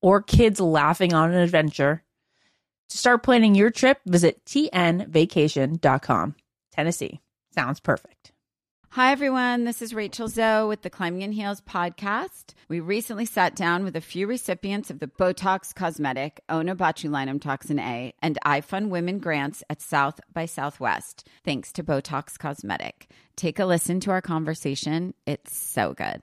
or kids laughing on an adventure. To start planning your trip, visit tnvacation.com. Tennessee sounds perfect. Hi, everyone. This is Rachel Zoe with the Climbing in Heels podcast. We recently sat down with a few recipients of the Botox Cosmetic, Onabotulinum Toxin A, and I Fund Women grants at South by Southwest, thanks to Botox Cosmetic. Take a listen to our conversation. It's so good.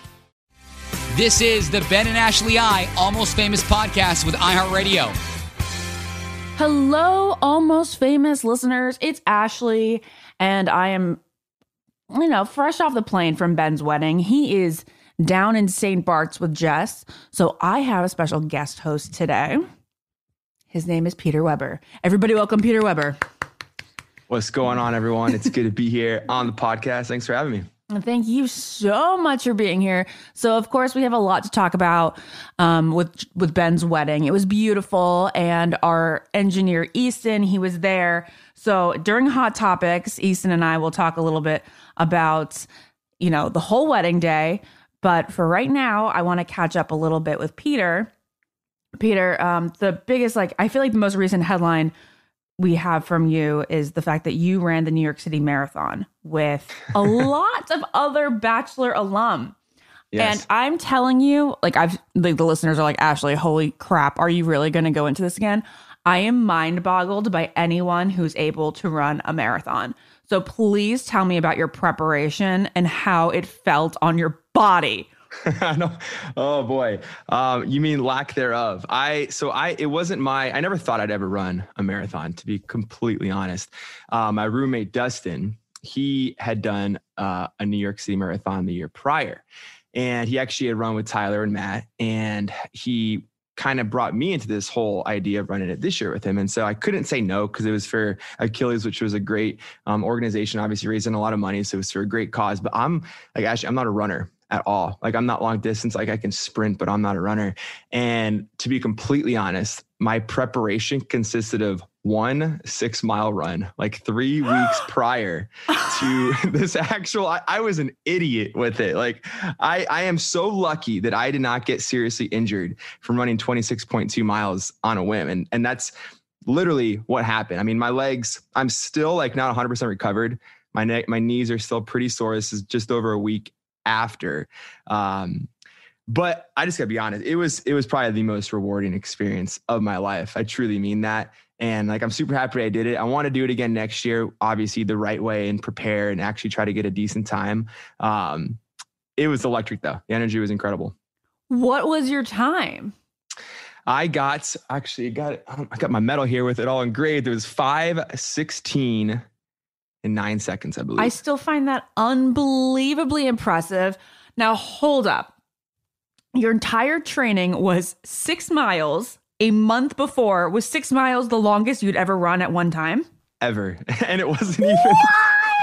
This is the Ben and Ashley I Almost Famous podcast with iHeartRadio. Hello, almost famous listeners. It's Ashley, and I am, you know, fresh off the plane from Ben's wedding. He is down in St. Bart's with Jess. So I have a special guest host today. His name is Peter Weber. Everybody, welcome Peter Weber. What's going on, everyone? It's good to be here on the podcast. Thanks for having me. Thank you so much for being here. So, of course, we have a lot to talk about um, with with Ben's wedding. It was beautiful, and our engineer Easton, he was there. So during Hot Topics, Easton and I will talk a little bit about you know the whole wedding day. But for right now, I want to catch up a little bit with Peter. Peter, um, the biggest like I feel like the most recent headline we have from you is the fact that you ran the New York City Marathon with a lot of other Bachelor alum. Yes. And I'm telling you, like I've like the listeners are like, Ashley, holy crap, are you really gonna go into this again? I am mind boggled by anyone who's able to run a marathon. So please tell me about your preparation and how it felt on your body. I. Oh boy. Um, you mean lack thereof. I so I it wasn't my I never thought I'd ever run a marathon, to be completely honest. Uh, my roommate Dustin, he had done uh, a New York City marathon the year prior. And he actually had run with Tyler and Matt, and he kind of brought me into this whole idea of running it this year with him. And so I couldn't say no because it was for Achilles, which was a great um, organization, obviously raising a lot of money. So it was for a great cause. But I'm like, actually, I'm not a runner at all. Like I'm not long distance. Like I can sprint, but I'm not a runner. And to be completely honest, my preparation consisted of one six mile run like three weeks prior to this actual I, I, was an idiot with it like I, I am so lucky that i did not get seriously injured from running 26.2 miles on a whim and and that's literally what happened i mean my legs i'm still like not 100% recovered my neck my knees are still pretty sore this is just over a week after um but I just gotta be honest, it was it was probably the most rewarding experience of my life. I truly mean that. And like I'm super happy I did it. I want to do it again next year, obviously the right way and prepare and actually try to get a decent time. Um, it was electric though. The energy was incredible. What was your time? I got actually got I got my medal here with it all engraved. It was five sixteen in nine seconds, I believe. I still find that unbelievably impressive. Now hold up. Your entire training was six miles a month before. Was six miles the longest you'd ever run at one time? Ever. And it wasn't even.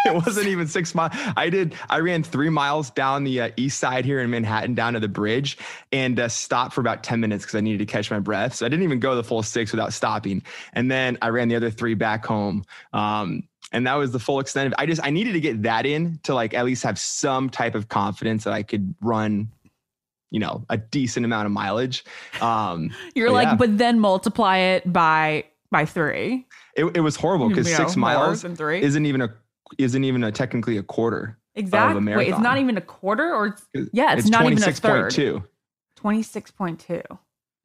It wasn't even six miles. I did. I ran three miles down the uh, east side here in Manhattan, down to the bridge, and uh, stopped for about ten minutes because I needed to catch my breath. So I didn't even go the full six without stopping. And then I ran the other three back home. Um, and that was the full extent of I just I needed to get that in to like at least have some type of confidence that I could run you know a decent amount of mileage. Um you're like yeah. but then multiply it by by three. It, it was horrible because six miles three? isn't even a isn't even a technically a quarter exactly. Wait it's not even a quarter or yeah it's, it's not even a third. 26.2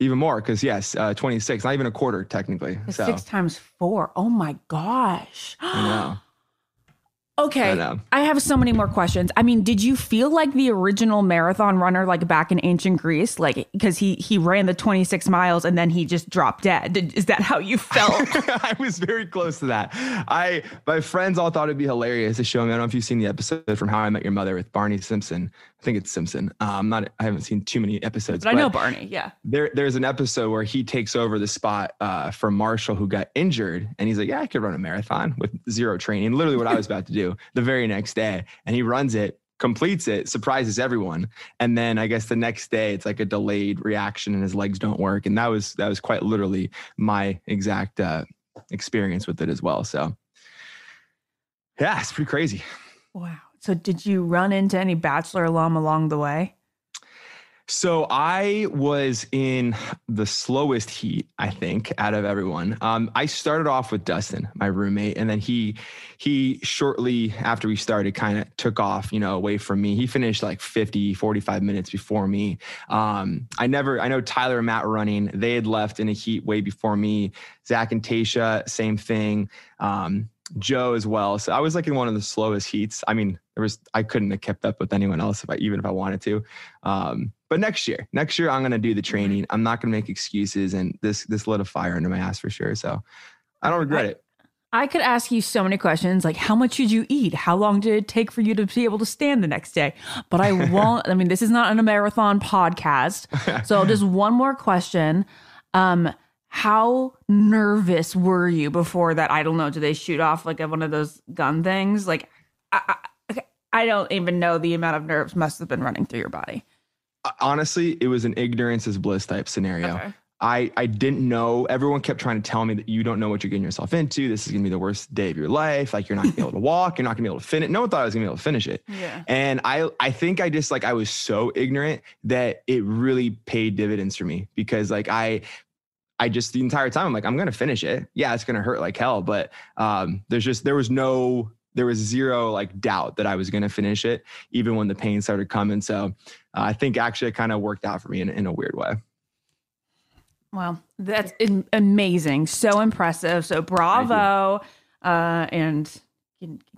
even more because yes uh 26 not even a quarter technically so. six times four oh my gosh I Okay. I, I, have so many more questions. I mean, did you feel like the original marathon runner like back in ancient Greece like because he he ran the 26 miles and then he just dropped dead? Did, is that how you felt? I was very close to that. I my friends all thought it'd be hilarious to show me. I don't know if you've seen the episode from How I Met Your Mother with Barney Simpson. I think it's Simpson. Um, not I haven't seen too many episodes, but, but I know Barney. Yeah. There there's an episode where he takes over the spot uh, for Marshall who got injured, and he's like, "Yeah, I could run a marathon with zero training." Literally, what I was about to do the very next day, and he runs it, completes it, surprises everyone, and then I guess the next day it's like a delayed reaction, and his legs don't work, and that was that was quite literally my exact uh, experience with it as well. So, yeah, it's pretty crazy. Wow. So, did you run into any Bachelor alum along the way? So I was in the slowest heat, I think, out of everyone. Um, I started off with Dustin, my roommate, and then he he shortly after we started kind of took off, you know, away from me. He finished like 50, 45 minutes before me. Um, I never I know Tyler and Matt were running. They had left in a heat way before me. Zach and Tasha, same thing. Um, Joe as well. So I was like in one of the slowest heats. I mean, there was I couldn't have kept up with anyone else if I even if I wanted to. Um, but next year, next year I'm gonna do the training. I'm not gonna make excuses, and this this lit a fire under my ass for sure. So I don't regret I, it. I could ask you so many questions, like how much did you eat? How long did it take for you to be able to stand the next day? But I won't. I mean, this is not a marathon podcast, so just one more question. Um, how nervous were you before that? I don't know. Do they shoot off like one of those gun things? Like, I, I, I don't even know the amount of nerves must have been running through your body. Uh, honestly, it was an ignorance is bliss type scenario. Okay. I, I didn't know. Everyone kept trying to tell me that you don't know what you're getting yourself into. This is gonna be the worst day of your life. Like you're not gonna be able to walk. You're not gonna be able to finish. It. No one thought I was gonna be able to finish it. Yeah. And I I think I just like I was so ignorant that it really paid dividends for me because like I I just the entire time I'm like, I'm gonna finish it. Yeah, it's gonna hurt like hell, but um, there's just there was no there was zero like doubt that I was gonna finish it, even when the pain started coming. So uh, I think actually it kind of worked out for me in, in a weird way. Well, that's amazing, so impressive. So bravo, uh, and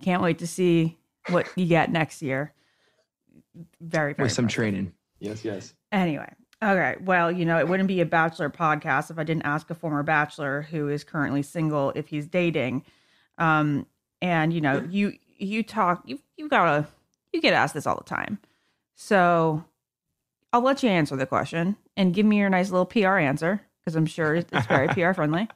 can't wait to see what you get next year. Very, very with some impressive. training. Yes, yes. Anyway, Okay. Well, you know, it wouldn't be a bachelor podcast if I didn't ask a former bachelor who is currently single if he's dating. Um, and you know, you you talk you you gotta you get asked this all the time. So I'll let you answer the question and give me your nice little PR answer because I'm sure it's very PR friendly.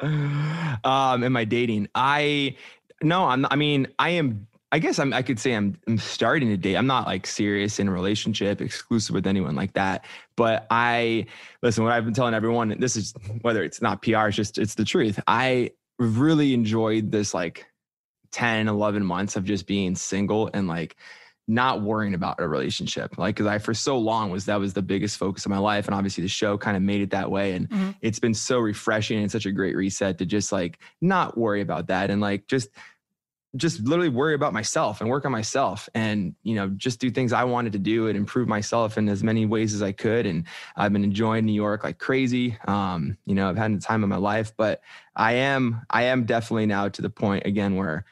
Um, am I dating? I no, I'm. I mean, I am. I guess I'm. I could say I'm. I'm starting to date. I'm not like serious in a relationship, exclusive with anyone like that. But I listen. What I've been telling everyone. This is whether it's not PR. It's just it's the truth. I really enjoyed this like 10, 11 months of just being single and like not worrying about a relationship like because i for so long was that was the biggest focus of my life and obviously the show kind of made it that way and Mhm. it's been so refreshing and such a great reset to just like not worry about that and like just just literally worry about myself and work on myself and you know just do things i wanted to do and improve myself in as many ways as i could and i've been enjoying new york like crazy um you know i've had the time of my life but i am i am definitely now to the point again where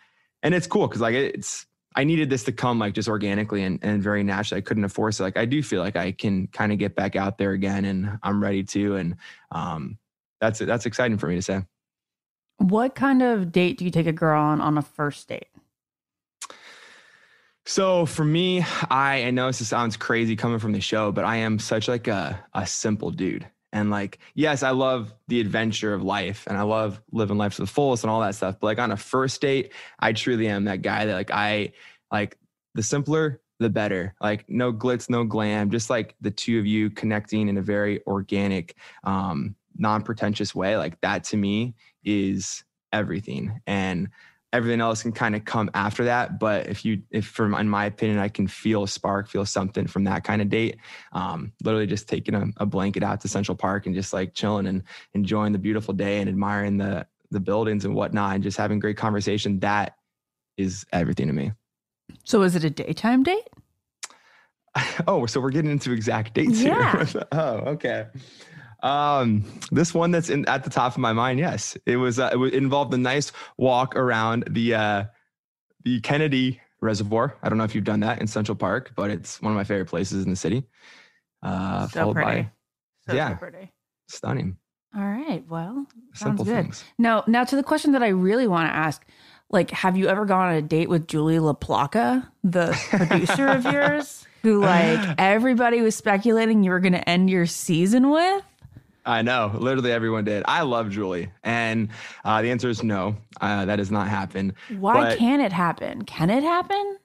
and it's cool because like it's I needed this to come like just organically and, and very naturally. I couldn't force it. Like I do feel like I can kind of get back out there again and I'm ready to. And um that's that's exciting for me to say. What kind of date do you take a girl on on a first date? So for me, I, I know this sounds crazy coming from the show, but I am such like a, a simple dude. And like, yes, I love the adventure of life and I love living life to the fullest and all that stuff. But like on a first date, I truly am that guy that like I like the simpler, the better. Like no glitz, no glam, just like the two of you connecting in a very organic, um, non-pretentious way. Like that to me is everything. And everything else can kind of come after that. But if you, if from in my opinion, I can feel a spark, feel something from that kind of date. Um, literally just taking a, a blanket out to Central Park and just like chilling and enjoying the beautiful day and admiring the the buildings and whatnot, and just having great conversation. That is everything to me. So is it a daytime date? oh, so we're getting into exact dates Yeah. here. oh, okay. Um, this one that's in at the top of my mind, yes, it was. Uh, it, involved a nice walk around the uh, the Kennedy Reservoir. I don't know if you've done that in Central Park, but it's one of my favorite places in the city. Uh, So followed pretty. by So, so Yeah. pretty. stunning, All right. Well, sounds simple good. things. Now, now to the question that I really want to ask. Like, have you ever gone on a date with Julie LaPlaca, the producer of yours, who like everybody was speculating you were going to end your season with? I know, literally everyone did. I love Julie, and uh, the answer is no. Uh, that has not happened. Why But- can't it happen? Can it happen?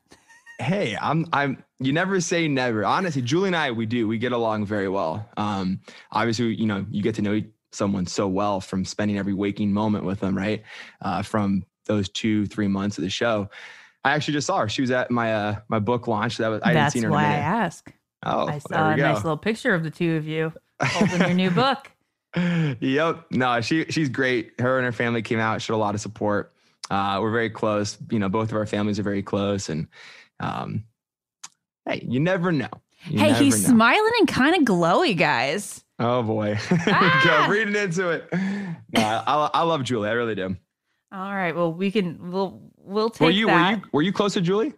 hey i'm i'm you never say never honestly julie and i we do we get along very well um obviously you know you get to know someone so well from spending every waking moment with them right uh from those two three months of the show i actually just saw her she was at my uh my book launch that was i hadn't That's seen her in a why I ask. oh I saw a go nice little picture of the two of you holding your new book. yep. No, she she's great. Her and her family came out, showed a lot of support. Uh, we're very close. You know, both of our families are very close, and um, hey, you never know. You hey, never he's know. smiling and kind of glowy, guys. Oh boy, Ah! go reading into it. No, I, I love Julie. I really do. All right. Well, we can. We'll we'll take Were you that. were you were you close to Julie?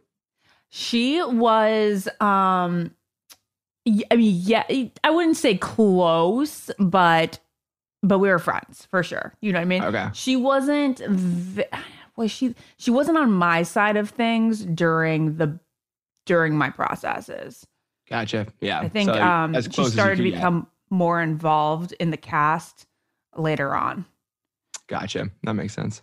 She was um I mean, yeah, I wouldn't say close, but but we were friends for sure. You know what I mean? Okay. She wasn't v- was she she wasn't on my side of things during the during my processes. Gotcha. Yeah. I think So, um as she started to could get. become more involved in the cast later on. Gotcha. That makes sense.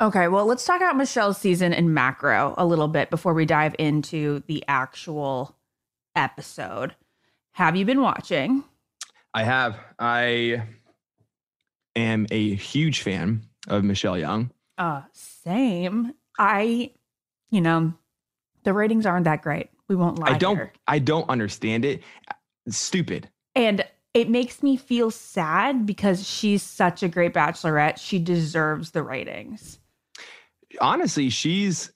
Okay, well, let's talk about Michelle's season in macro a little bit before we dive into the actual episode. Have you been watching? I have. I am a huge fan of Michelle Young. Uh, same. I, you know, the ratings aren't that great. We won't lie. I don't here. I don't understand it. It's stupid. And it makes me feel sad because she's such a great bachelorette. She deserves the ratings. Honestly, she's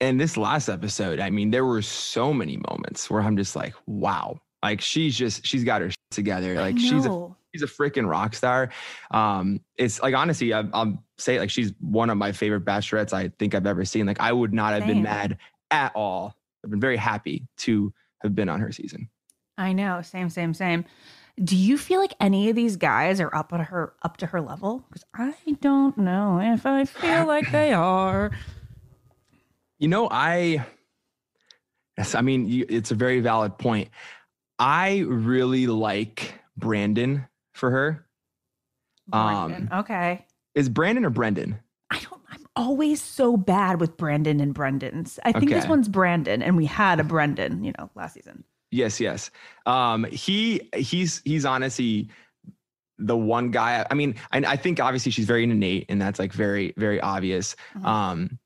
in this last episode. I mean, there were so many moments where I'm just like, wow. Like she's just she's got her together. Like she's a she's a freaking rock star. Um, it's like honestly, I, I'll say it, like she's one of my favorite bachelorettes I think I've ever seen. Like I would not have Same. been mad at all. I've been very happy to have been on her season. I know. Same, same, same. Do you feel like any of these guys are up at her up to her level? Because I don't know if I feel like they are. You know, I, yes, I mean, you, it's a very valid point. I really like Brandon for her. Brandon. Um, okay. Is Brandon or Brendan? I don't. I'm always so bad with Brandon and Brendan's. I think this one's Brandon, and we had a Brendan, you know, last season. Yes, yes. Um, he he's he's honestly the one guy. I mean, I, I think obviously she's very into Nate, and that's like very very obvious. Mhm. Um,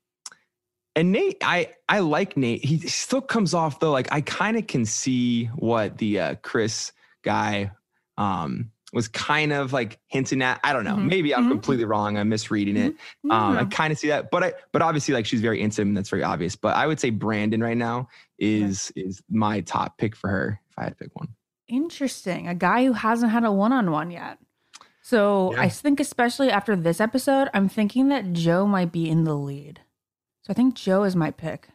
and Nate, I I like Nate. He still comes off though. Like I kind of can see what the uh, Chris guy um was kind of like hinting at. I don't know. Mhm. Maybe I'm Mhm. completely wrong. I'm misreading it. Um, I kind of see that, but I, but obviously, like she's very him. That's very obvious. But I would say Brandon right now is is my top pick for her if I had to pick one. Interesting. A guy who hasn't had a one on one yet. So Yeah. I think, especially after this episode, I'm thinking that Joe might be in the lead. So I think Joe is my pick.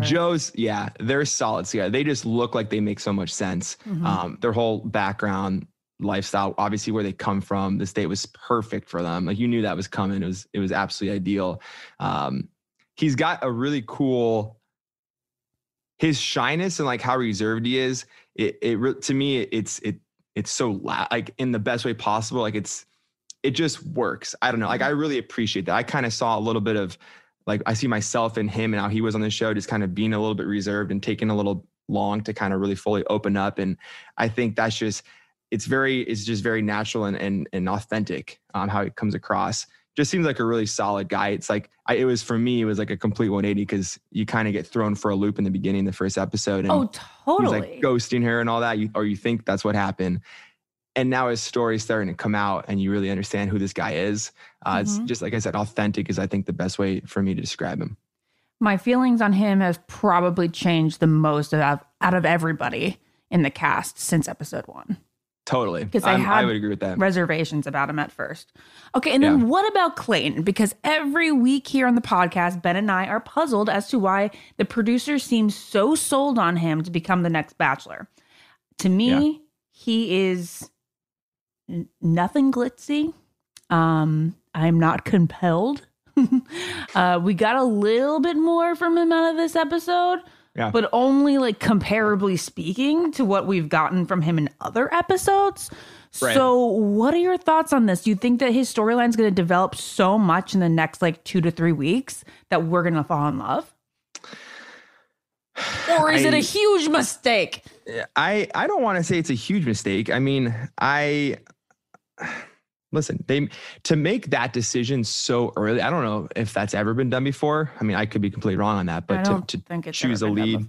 Joe's, yeah, they're solid together. They just look like they make so much sense. Mhm. Um, their whole background, lifestyle, obviously where they come from, the state was perfect for them. Like you knew that was coming. It was it was absolutely ideal. Um, he's got a really cool his shyness and like how reserved he is. It it to me it's it it's so like in the best way possible. Like it's it just works. I don't know. Like I really appreciate that. I kind of saw a little bit of like I see myself in him and how he was on the show, just kind of being a little bit reserved and taking a little long to kind of really fully open up. And I think that's just it's very it's just very natural and and, and authentic um, how it comes across. Just seems like a really solid guy. It's like I, it was for me. It was like a complete 180 because you kind of get thrown for a loop in the beginning, the first episode, and Oh, he's totally. like ghosting her and all that. You or you think that's what happened. And now his story's starting to come out, and you really understand who this guy is. Uh, It's Mhm. just like I said, authentic is I think the best way for me to describe him. my feelings on him have probably changed the most out of, out of everybody in the cast since episode one. Totally. Because I had would agree with that. reservations about him at first. Okay, and then Yeah. what about Clayton? Because every week here on the podcast, Ben and I are puzzled as to why the producers seem so sold on him to become the next Bachelor. To me, he is n- nothing glitzy. Um, I'm not compelled. uh, we got a little bit more from him out of this episode, Yeah. but only like comparably speaking to what we've gotten from him in other episodes. Right. So, what are your thoughts on this? Do you think that his storyline is going to develop so much in the next like two to three weeks that we're going to fall in love? Or is it a huge mistake? I I don't want to say it's a huge mistake. I mean, I listen, they to make that decision so early. I don't know if that's ever been done before. I mean, I could be completely wrong on that, I but don't to, to think it's choose a lead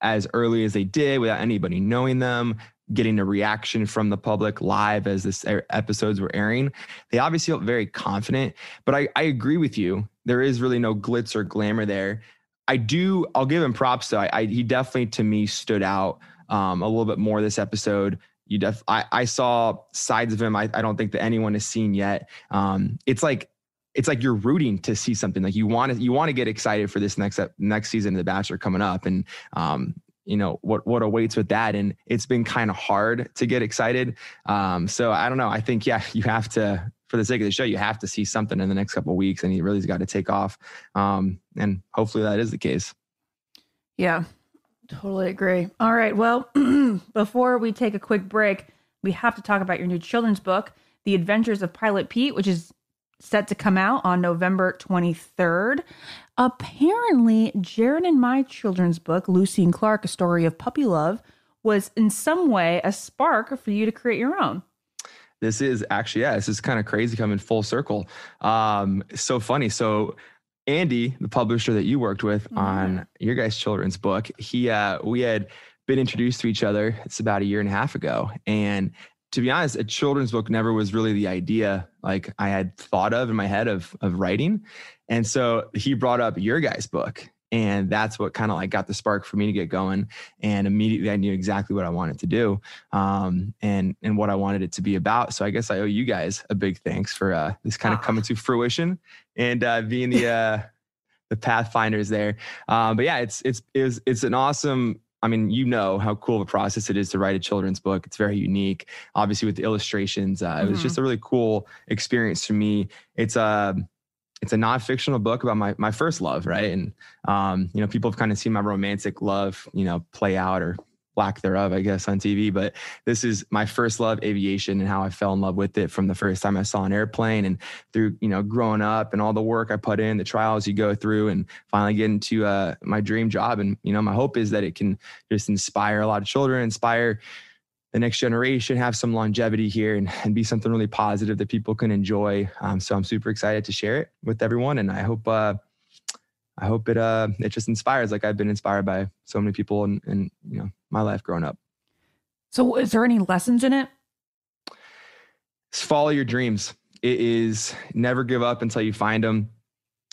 as early as they did without anybody knowing them, getting a reaction from the public live as this episodes were airing. They obviously felt very confident, but I, I agree with you. There is really no glitz or glamour there. I do, I'll give him props though. I, I he definitely to me stood out um, a little bit more this episode. You def I, I saw sides of him I, I don't think that anyone has seen yet. Um, it's like it's like you're rooting to see something. Like you want to you want to get excited for this next next season of The Bachelor coming up. And um you know what what awaits with that? And it's been kind of hard to get excited. Um so I don't know. I think yeah you have to for the sake of the show you have to see something in the next couple weeks and he really's got to take off. Um and hopefully that is the case. Yeah, totally agree. All right. Well, before we take a quick break, we have to talk about your new children's book, The Adventures of Pilot Pete, which is set to come out on November 23rd. Apparently, Jared and my children's book, Lucy and Clark, A Story of Puppy Love, was in some way a spark for you to create your own. this is actually yeah this is kind of crazy coming full circle um so funny so andy the publisher that you worked with on your guys children's book he uh we had been introduced to each other it's about a year and a half ago. And to be honest a children's book never was really the idea like i had thought of in my head of of writing. And so he brought up your guys book and that's what kind of like got the spark for me to get going and immediately i knew exactly what i wanted to do um, and and what I wanted it to be about. So I guess I owe you guys a big thanks for uh, this kind of Ah. coming to fruition and uh, being the uh, the pathfinders there. Um, but yeah, it's it's it's it's an awesome. I mean, you know how cool of a process it is to write a children's book. It's very unique. Obviously, with the illustrations, uh, it was just a really cool experience for me. It's a it's a non-fictional book about my my first love, right? And um, you know, people have kind of seen my romantic love, you know, play out or lack thereof, I guess, on TV. But this is my first love, aviation, and how I fell in love with it from the first time I saw an airplane and through, you know, growing up and all the work I put in, the trials you go through, and finally getting into uh, my dream job. And, you know, my hope is that it can just inspire a lot of children, inspire the next generation, have some longevity here and, and be something really positive that people can enjoy. Um, so I'm super excited to share it with everyone. And I hope, uh, I hope it uh it just inspires like I've been inspired by so many people in, in you know my life growing up. So is there any lessons in it? Just follow your dreams. It is never give up until you find them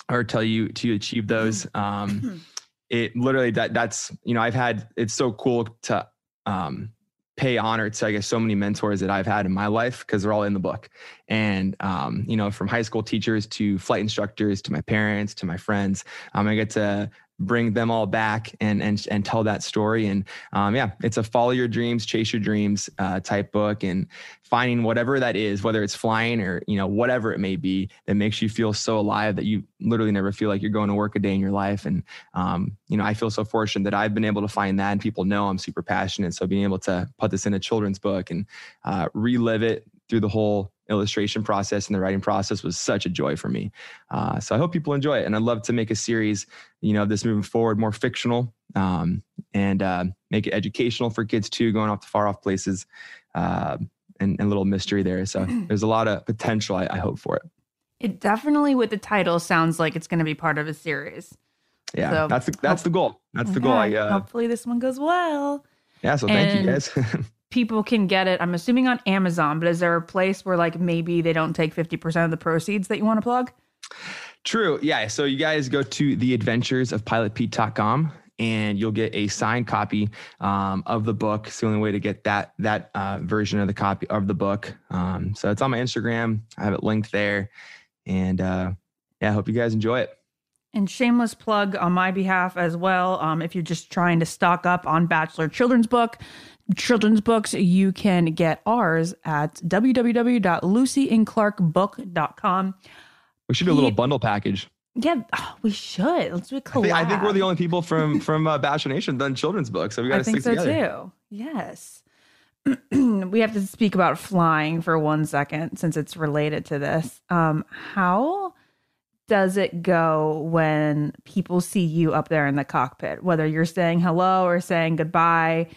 or tell you to achieve those. Um it literally that that's you know I've had it's so cool to um pay honor to I guess so many mentors that I've had in my life because they're all in the book. And um, you know, from high school teachers to flight instructors to my parents to my friends, um, I get to bring them all back and and and tell that story. And um, yeah, it's a follow your dreams, chase your dreams uh, type book, and finding whatever that is, whether it's flying or you know whatever it may be, that makes you feel so alive that you literally never feel like you're going to work a day in your life. And um, you know, I feel so fortunate that I've been able to find that, and people know I'm super passionate. So being able to put this in a children's book and uh, relive it through the whole illustration process and the writing process was such a joy for me. Uh, so I hope people enjoy it, and I'd love to make a series, you know, this moving forward, more fictional, um, and uh, make it educational for kids too, going off to far off places, uh, and, and a little mystery there. So there's a lot of potential. I, I hope for it. It definitely, with the title, sounds like it's going to be part of a series. Yeah, So, that's the, that's the goal. That's the goal. I, uh, Hopefully, this one goes well. yeah. So thank you guys. People can get it. I'm assuming on Amazon, but is there a place where like maybe they don't take 50% of the proceeds that you want to plug? True. Yeah. So you guys go to the adventures of theadventuresofpilotpete.com and you'll get a signed copy um, of the book. It's the only way to get that that uh, version of the copy of the book. Um, so it's on my Instagram. I have it linked there. And uh, yeah, I hope you guys enjoy it. And shameless plug on my behalf as well. Um, if you're just trying to stock up on Bachelor children's book, children's books, you can get ours at www.lucyandclarkbook.com. We should do a little bundle package. Yeah, oh, we should. Let's do a I collab. think, I think we're the only people from from uh, Bachelor Nation done children's books, so we got I to stick so together. too. Yes. we have to speak about flying for one second since it's related to this. Um, how does it go when people see you up there in the cockpit, whether you're saying hello or saying goodbye?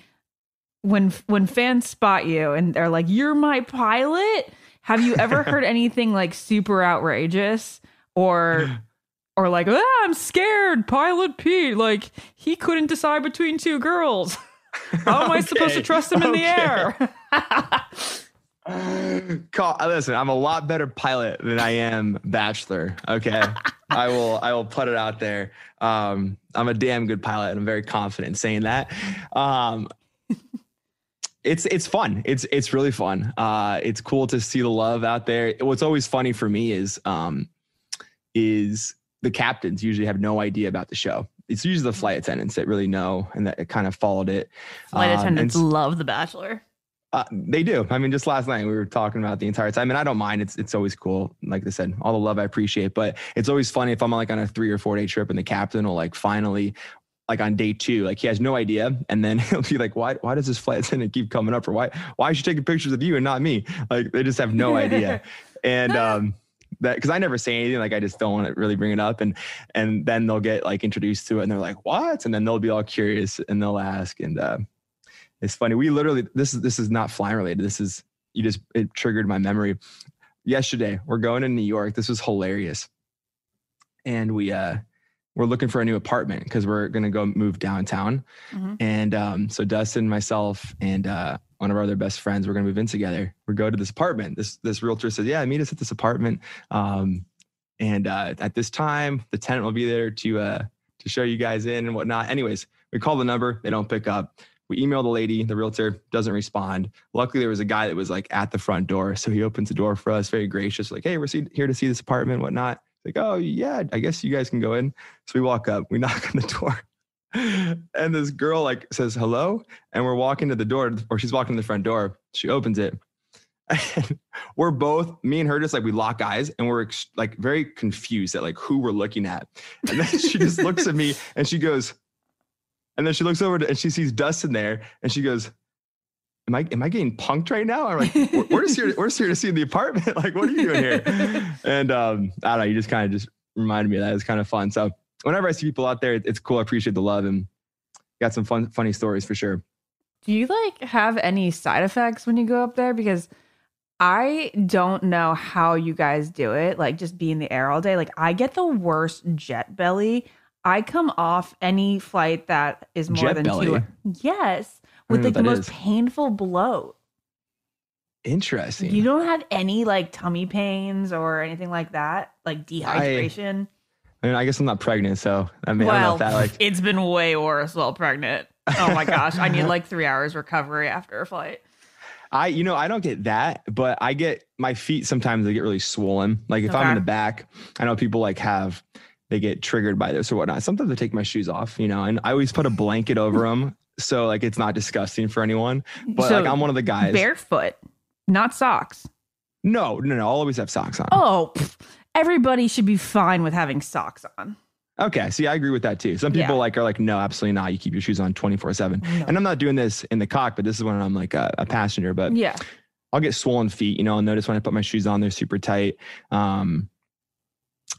When when fans spot you and they're like, "You're my pilot," have you ever heard anything like super outrageous or? Or like, ah, I'm scared, Pilot Pete. Like, he couldn't decide between two girls. How am I supposed to trust him in the air? Call, uh, listen, I'm a lot better pilot than I am bachelor. Okay, I will I will put it out there. Um, I'm a damn good pilot, and I'm very confident in saying that. Um, it's it's fun. It's it's really fun. Uh, it's cool to see the love out there. What's always funny for me is um, is the captains usually have no idea about the show. It's usually the flight attendants that really know and that kind of followed it. Flight Um, attendants s- love The Bachelor. uh, they do. I mean, just last night we were talking about the entire time, and I don't mind. It's it's always cool. Like I said, all the love I appreciate, but it's always funny if I'm like on a three or four day trip and the captain will like finally, like on day two, like he has no idea, and then he'll be like, "Why why does this flight attendant keep coming up? Or why why is she taking pictures of you and not me?" Like they just have no idea, and um. That because I never say anything, like I just don't want to really bring it up, and and then they'll get like introduced to it, and they're like, "What?" And then they'll be all curious, and they'll ask, and uh, it's funny. We literally this is this is not flying related. This is you just it triggered my memory. Yesterday, we're going to New York. This was hilarious. And we uh we're looking for a new apartment because we're gonna go move downtown. Mhm. And um, so Dustin, myself, and uh one of our other best friends, we're gonna move in together. We go to this apartment. This this realtor says, Yeah, meet us at this apartment. Um and uh at this time, the tenant will be there to uh to show you guys in and whatnot. Anyways, we call the number, they don't pick up. We email the lady, the realtor doesn't respond. Luckily, there was a guy that was like at the front door. So he opens the door for us, very gracious, like, hey, we're see- here to see this apartment, whatnot. Like, oh, yeah, I guess you guys can go in. So we walk up, we knock on the door. And this girl like says hello, and we're walking to the door, or she's walking to the front door. She opens it, and we're both me and her just like we lock eyes, and we're ex- like very confused at like who we're looking at. And then she just looks at me and she goes, And then she looks over to, and she sees Dustin there, and she goes, "Am I am I getting punked right now?" I'm like, "We're, we're just here. We're just here to see the apartment. like, what are you doing here?" And um, I don't know. You just kind of just reminded me of that. It's kind of fun. So whenever I see people out there, it's cool. I appreciate the love and got some fun, funny stories for sure. Do you like have any side effects when you go up there? Because I don't know how you guys do it. Like just be in the air all day. Like I get the worst jet belly. I come off any flight that is more Jet than belly? two. Yes, I with like the most is. painful bloat. Interesting. You don't have any like tummy pains or anything like that, like dehydration. I mean, I guess I'm not pregnant, so I mean, I well, if that like. it's been way worse while pregnant. Oh my gosh, I need like three hours recovery after a flight. I, you know, I don't get that, but I get my feet sometimes they get really swollen. Like if I'm in the back, I know people like have, they get triggered by this or whatnot. Sometimes I take my shoes off, you know, and I always put a blanket over them. So like it's not disgusting for anyone. But So, like I'm one of the guys. Barefoot, not socks. no, no, no. I'll always have socks on. Oh, pff, everybody should be fine with having socks on. Okay. See, I agree with that too. Some people Yeah. like are like, no, absolutely not. You keep your shoes on 24 seven. And I'm not doing this in the cock, But this is when I'm like a, a passenger, but Yeah. I'll get swollen feet, you know, I'll notice when I put my shoes on, they're super tight. Um,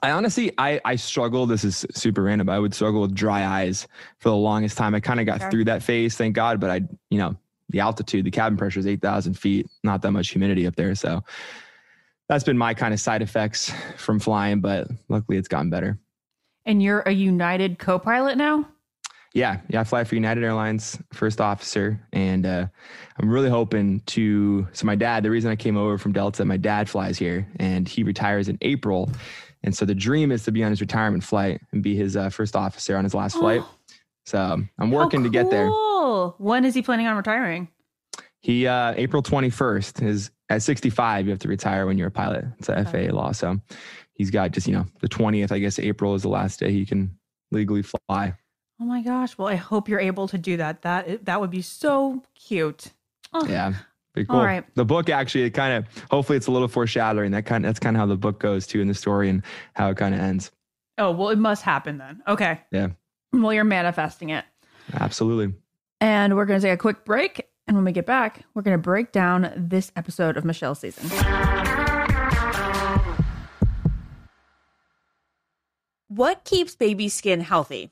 I honestly, I, I struggle. This is super random, but I would struggle with dry eyes for the longest time. I kind of got Okay. through that phase, thank God. But I, you know, the altitude, the cabin pressure is 8,000 feet, not that much humidity up there. So that's been my kind of side effects from flying, but luckily it's gotten better. And you're a United co pilot now? Yeah, yeah, I fly for United Airlines, first officer, and uh, I'm really hoping to. So my dad, the reason I came over from Delta, my dad flies here, and he retires in April, and so the dream is to be on his retirement flight and be his uh, first officer on his last flight. So um, I'm working to get there. Cool. When is he planning on retiring? He uh, April 21st is at 65. You have to retire when you're a pilot. It's a FAA law. So he's got just you know the 20th. I guess April is the last day he can legally fly. Oh my gosh. Well, I hope you're able to do that. That that would be so cute. Oh, Yeah. Pretty cool. right. The book actually, it kind of, hopefully, it's a little foreshadowing. That kind, that's kind of how the book goes too in the story and how it kind of ends. Oh, well, it must happen then. Okay. Yeah, Well, you're manifesting it. absolutely. And we're going to take a quick break. And when we get back, we're going to break down this episode of Michelle's season. What keeps baby skin healthy?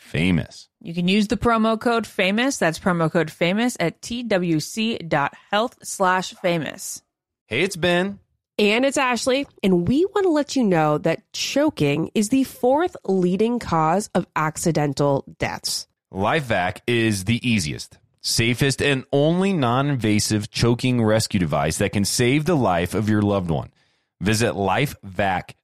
famous. You can use the promo code famous. That's promo code famous at twc.health slash famous. Hey, it's Ben. And it's Ashley, and we want to let you know that choking is the fourth leading cause of accidental deaths. LifeVac is the easiest, safest, and only non invasive choking rescue device that can save the life of your loved one. Visit lifevac.net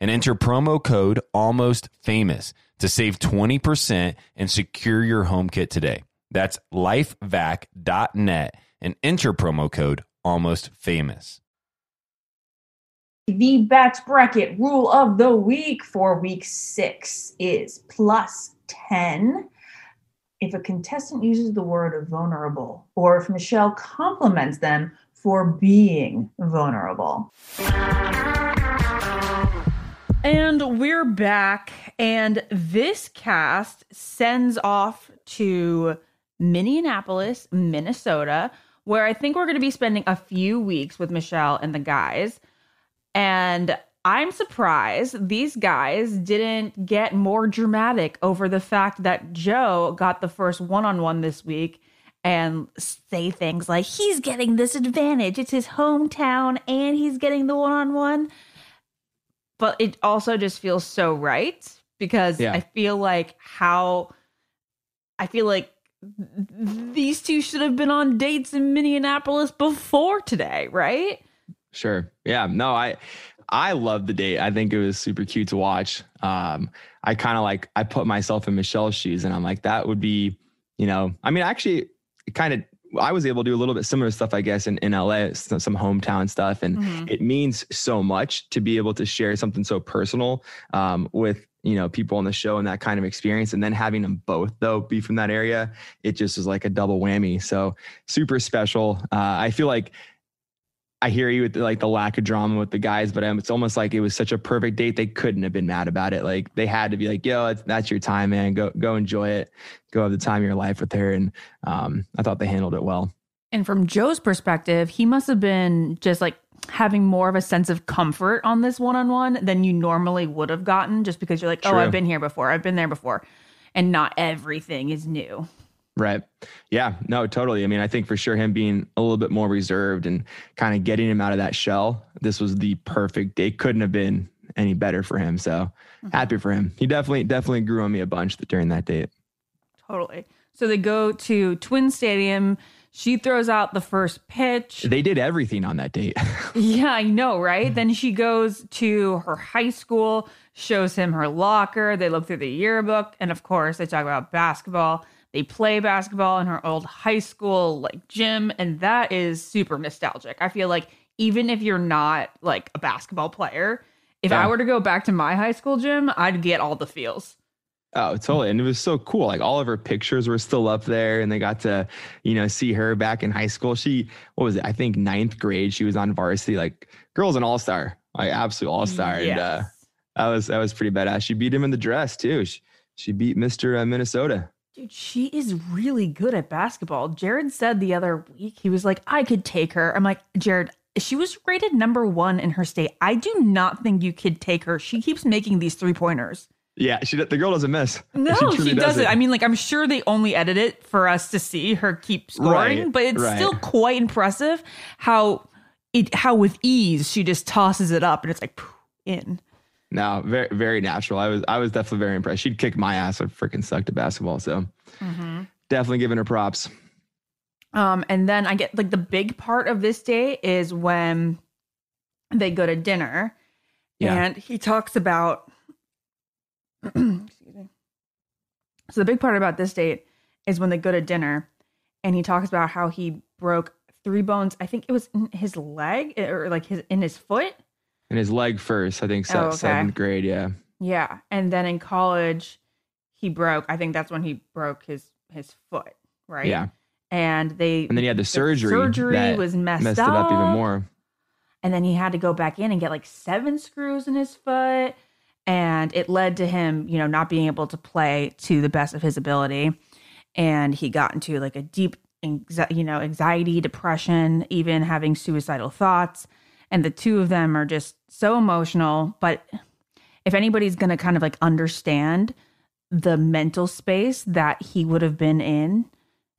and enter promo code almost famous to save 20% and secure your home kit today. That's lifevac.net and enter promo code almost famous. The bet bracket rule of the week for week six is plus 10. If a contestant uses the word vulnerable, or if Michelle compliments them for being vulnerable. And we're back, and this cast sends off to Minneapolis, Minnesota, where I think we're going to be spending a few weeks with Michelle and the guys. And I'm surprised these guys didn't get more dramatic over the fact that Joe got the first one on one this week and say things like, he's getting this advantage. It's his hometown and he's getting the one on one but it also just feels so right because Yeah. I feel like how I feel like these two should have been on dates in Minneapolis before today, right? Sure. Yeah. No, I I love the date. I think it was super cute to watch. Um, I kind of like I put myself in Michelle's shoes and I'm like, that would be, you know, I mean, actually kind of I was able to do a little bit similar stuff, I guess, in, in LA, some, some hometown stuff. And Mhm. it means so much to be able to share something so personal um, with, you know, people on the show and that kind of experience. And then having them both, though, be from that area, it just was like a double whammy. So super special. Uh, I feel like I hear you with like the lack of drama with the guys, but um, it's almost like it was such a perfect date. They couldn't have been mad about it. Like they had to be like, "Yo, that's, that's your time, man. Go go enjoy it. Go have the time of your life with her." And um, I thought they handled it well. And from Joe's perspective, he must have been just like having more of a sense of comfort on this one on one than you normally would have gotten just because you're like, oh, True. I've been here before, I've been there before. And not everything is new. Right. Yeah. No, totally. I mean, I think for sure him being a little bit more reserved and kind of getting him out of that shell, this was the perfect date. Couldn't have been any better for him. So mm-hmm. happy for him. He definitely, definitely grew on me a bunch during that date. Totally. So they go to Twin Stadium. She throws out the first pitch. They did everything on that date. Yeah, I know, right? then she goes to her high school, shows him her locker. They look through the yearbook, and of course, they talk about basketball. They play basketball in her old high school like gym, and that is super nostalgic. I feel like even if you're not like a basketball player, if I were to go back to my high school gym, I'd get all the feels. Oh, totally. And it was so cool. Like all of her pictures were still up there and they got to, you know, see her back in high school. She, what was it? I think ninth grade, she was on varsity, like girls an all-star, like absolute all-star. And uh, that was, that was pretty badass. She beat him in the dress too. She, she beat Mr. Uh, Minnesota. Dude, she is really good at basketball. Jared said the other week, he was like, I could take her. I'm like, Jared, she was rated number one in her state. I do not think you could take her. She keeps making these three pointers. Yeah, she the girl doesn't miss. No, truly she, doesn't. I mean, like I'm sure they only edit it for us to see her keep scoring, Right, but it's right. still quite impressive how it how with ease she just tosses it up and it's like in. No, very very natural. I was I was definitely very impressed. She'd kick my ass. I freaking sucked at basketball, so definitely giving her props. Um, and then I get like the big part of this day is when they go to dinner, Yeah. and he talks about. excuse me. So the big part about this date is when they go to dinner, and he talks about how he broke three bones. I think it was in his leg or like his in his foot. And his leg first, I think se- Oh, okay. seventh grade. Yeah, Yeah, and then in college, he broke. I think that's when he broke his his foot. Right. yeah. And they And then he had the surgery. surgery that was messed, messed it up even more. and then he had to go back in and get like seven screws in his foot and it led to him you know not being able to play to the best of his ability and he got into like a deep you know anxiety depression even having suicidal thoughts and the two of them are just so emotional. But if anybody's going to kind of like understand the mental space that he would have been in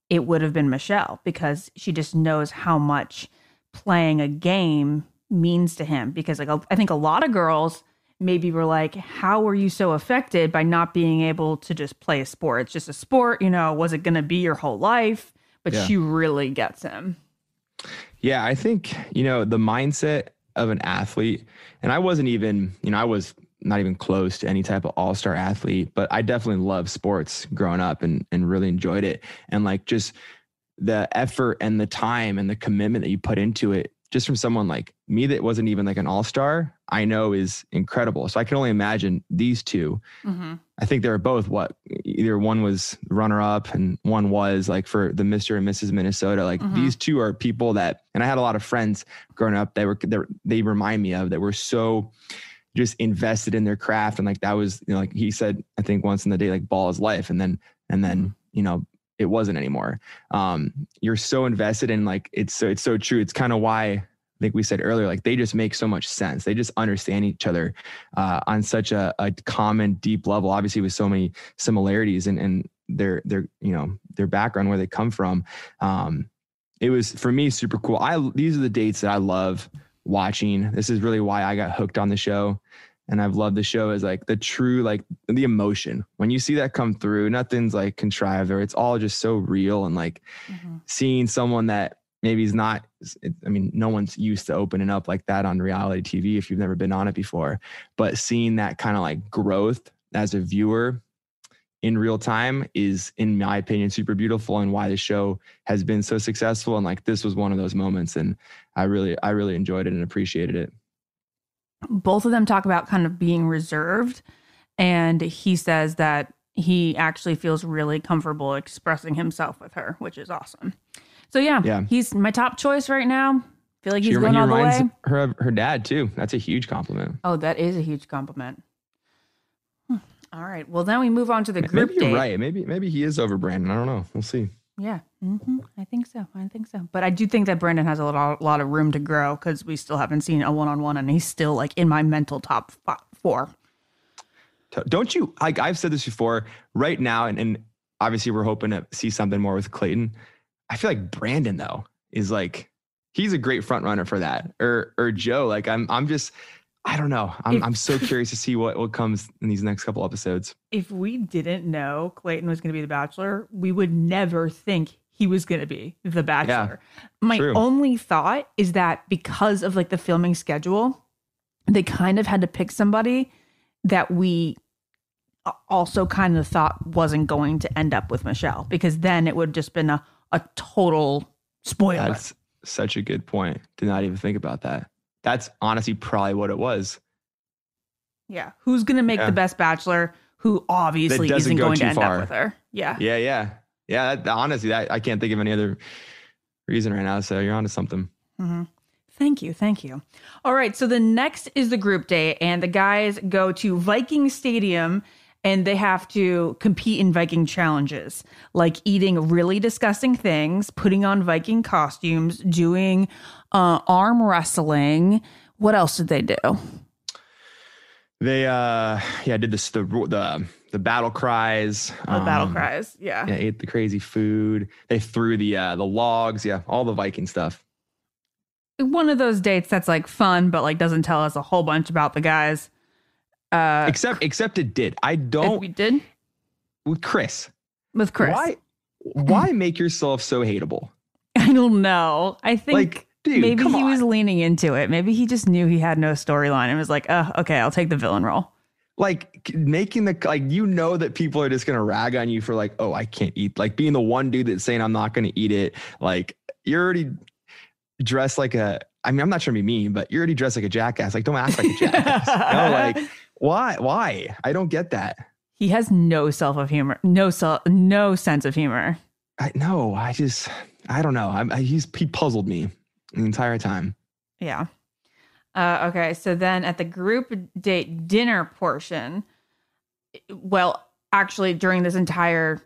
it would have been Michelle because she just knows how much playing a game means to him. Because like I think a lot of girls maybe were like how were you so affected by not being able to just play a sport? It's just a sport you know was it going to be your whole life? But Yeah. she really gets him Yeah, I think, you know, the mindset of an athlete, and I wasn't even, you know, I was not even close to any type of all-star athlete, but I definitely loved sports growing up and and really enjoyed it. And like just the effort and the time and the commitment that you put into it, just from someone like me that wasn't even like an all-star, I know is incredible. So I can only imagine these two mm-hmm. I think they were both what either one was runner up and one was like for the Mr. and Mrs. Minnesota. Like Mhm. these two are people that, and I had a lot of friends growing up that were they, were- they remind me of that were so just invested in their craft and like that was you know like he said I think once in the day like ball is life and then and then you know it wasn't anymore. Um, you're so invested in like it's so it's so true. It's kind of why like we said earlier, like they just make so much sense. They just understand each other uh, on such a, a common, deep level. Obviously, with so many similarities and and their their you know their background, where they come from. Um, it was for me super cool. I these are the dates that I love watching. This is really why I got hooked on the show. And I've loved the show is like the true, like the emotion. When you see that come through, nothing's like contrived or it's all just so real. And like mm-hmm. seeing someone that maybe is not, I mean, no one's used to opening up like that on reality TV if you've never been on it before. But seeing that kind of like growth as a viewer in real time is, in my opinion, super beautiful and why the show has been so successful. And like this was one of those moments. And I really, I really enjoyed it and appreciated it. Both of them talk about kind of being reserved and he says that he actually feels really comfortable expressing himself with her which is awesome so yeah, Yeah. he's my top choice right now feel like he's She- going he all the way reminds her of her dad too. That's a huge compliment. oh that is a huge compliment Hmm. all right well then we move on to the group Maybe you're date right. Maybe maybe he is over Brandon. I don't know. We'll see. yeah hmm i think so i think so but i do think that brandon has a lot, lot of room to grow because we still haven't seen a one-on-one and he's still like in my mental top fi- four Don't you like I've said this before, right now, and, and obviously we're hoping to see something more with Clayton. I feel like Brandon though is like he's a great front runner for that. Or or Joe. Like I'm I'm just I don't know. I'm If- I'm so curious to see what, what comes in these next couple episodes. if we didn't know Clayton was going to be the bachelor, we would never think he was going to be the bachelor. My true. only thought is that because of like the filming schedule, they kind of had to pick somebody that we also kind of thought wasn't going to end up with Michelle because then it would have just been a, a total spoiler. That's such a good point. Did not even think about that. That's honestly probably what it was. yeah. Who's going to make Yeah. the best bachelor who obviously isn't go going to end far. up with her? Yeah. Yeah, yeah. Yeah, that, honestly, that, I can't think of any other reason right now. So you're onto something. Mm-hmm. Thank you. Thank you. All right. So the next is the group day, and the guys go to Viking Stadium and they have to compete in Viking challenges, like eating really disgusting things, putting on Viking costumes, doing uh, arm wrestling. What else did they do? they uh yeah did this the the the battle cries The battle um, cries. Yeah. yeah ate the crazy food they threw the uh the logs yeah all the viking stuff One of those dates that's like fun, but like doesn't tell us a whole bunch about the guys. Uh, except except it did i don't we did with chris with Chris. why why make yourself so hateable I don't know. I think like dude maybe he on. was leaning into it. Maybe he just knew he had no storyline and was like, "Oh, okay, I'll take the villain role." Like making the like you know that people are just gonna rag on you for like oh i can't eat like being the one dude that's saying i'm not gonna eat it like you're already dressed like a i mean i'm not trying to be mean but you're already dressed like a jackass. Like don't act like a jackass no like why why? I don't get that. He has no self of humor, no self, no sense of humor. i no i just i don't know. I'm, I, he's he puzzled me the entire time. Yeah. Uh, okay, so then at the group date dinner portion, well, actually, during this entire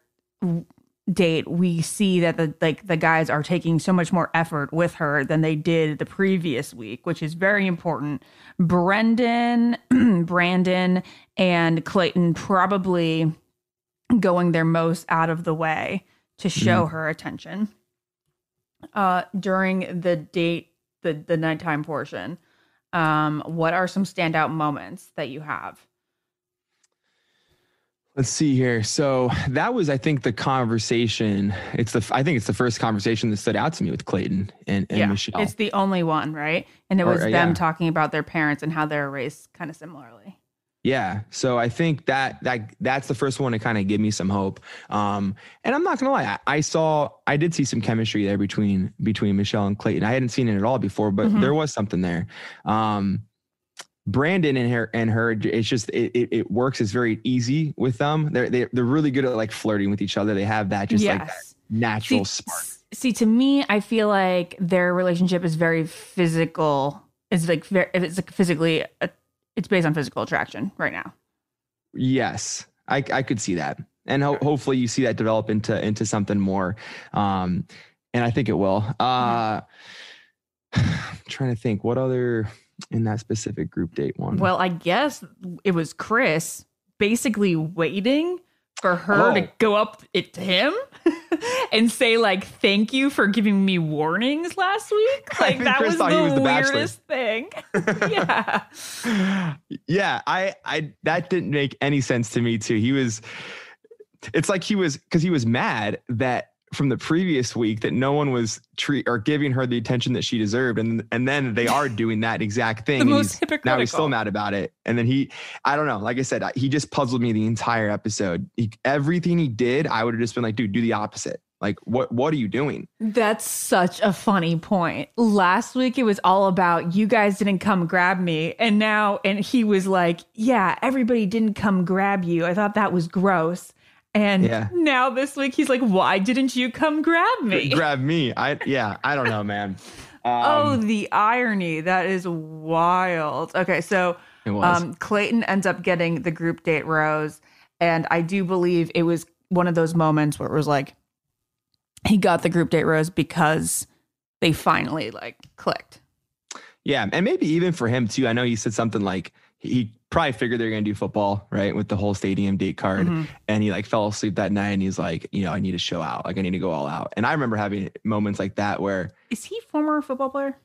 date, we see that the like the guys are taking so much more effort with her than they did the previous week, which is very important. Brendan, Brandon, and Clayton probably going their most out of the way to show her attention uh during the date the the nighttime portion um what are some standout moments that you have Let's see here. So that was, I think, the conversation. It's the, I think it's the first conversation that stood out to me with Clayton and, and Michelle. it's the only one right and it was uh, them yeah. talking about their parents and how they're raised kind of similarly Yeah. So I think that that that's the first one to kind of give me some hope. Um, and I'm not gonna lie, I, I saw I did see some chemistry there between between Michelle and Clayton. I hadn't seen it at all before, but Mhm. there was something there. Um, Brandon and her and her, it's just it, it, it works. It's very easy with them. They're they, they're really good at like flirting with each other. They have that just like that natural see, spark. see to me i feel like their relationship is very physical it's like very if it's like physically uh, it's based on physical attraction right now. Yes, I, I could see that, and ho- hopefully you see that develop into into something more, um, and I think it will. Uh, I'm trying to think what other in that specific group date one. Well, I guess it was Chris basically waiting for her Oh. to go up it to him and say like thank you for giving me warnings last week. Like that Chris was the was the weirdest thing. yeah. yeah, I I that didn't make any sense to me too. He was, it's like he was because he was mad that from the previous week that no one was treat or giving her the attention that she deserved, and and then they are doing that exact thing. The most he's- hypocritical. now he's still mad about it, and then he, I don't know. Like I said, he just puzzled me the entire episode. He, everything he did, I would have just been like, dude, do the opposite. Like, what what are you doing? That's such a funny point. Last week it was all about you guys didn't come grab me. And now, and he was like, yeah, everybody didn't come grab you. I thought that was gross. And Yeah. now this week he's like, why didn't you come grab me? Grab me. I yeah. I don't know, man. oh, Um, the irony. That is wild. Okay. So um, Clayton ends up getting the group date rose. And I do believe it was one of those moments where it was like, he got the group date rose because they finally like clicked. Yeah, and maybe even for him too. I know he said something like he probably figured they were gonna do football, right, with the whole stadium date card, Mhm. and he like fell asleep that night, and he's like, you know, I need to show out, like I need to go all out. And I remember having moments like that where Is he former football player?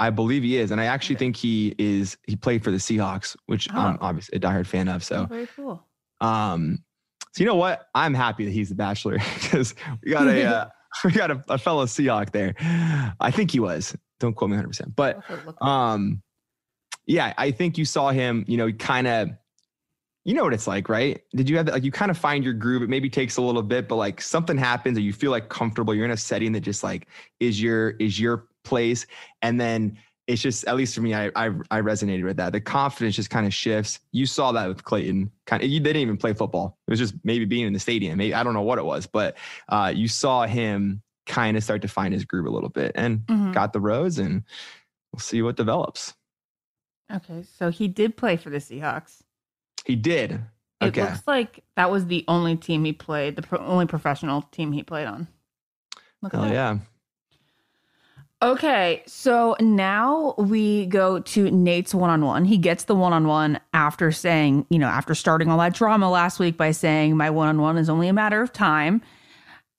I believe he is, and I actually think he is. He played for the Seahawks, which I'm Oh. obviously a diehard fan of. So, very cool. um, so you know what? I'm happy that he's the Bachelor because we got a uh, we got a, a fellow Seahawk there. I think he was. Don't quote me 100, percent but. Um, yeah, I think you saw him, you know, kind of, you know what it's like, right? Did you have that? Like, you kind of find your groove. It maybe takes a little bit, but like something happens or you feel like comfortable. You're in a setting that just like is your, is your place. And then it's just, at least for me, I, I, I resonated with that. The confidence just kind of shifts. You saw that with Clayton. Kind of, you didn't even play football. It was just maybe being in the stadium. Maybe, I don't know what it was, but uh, you saw him kind of start to find his groove a little bit and Mhm. got the rose and we'll see what develops. Okay, so he did play for the Seahawks. He did. It Okay. looks like that was the only team he played, the pro- only professional team he played on. Look at Oh yeah. Okay, so now we go to Nate's one on one. He gets the one on one after saying, you know, after starting all that drama last week by saying, my one on one is only a matter of time,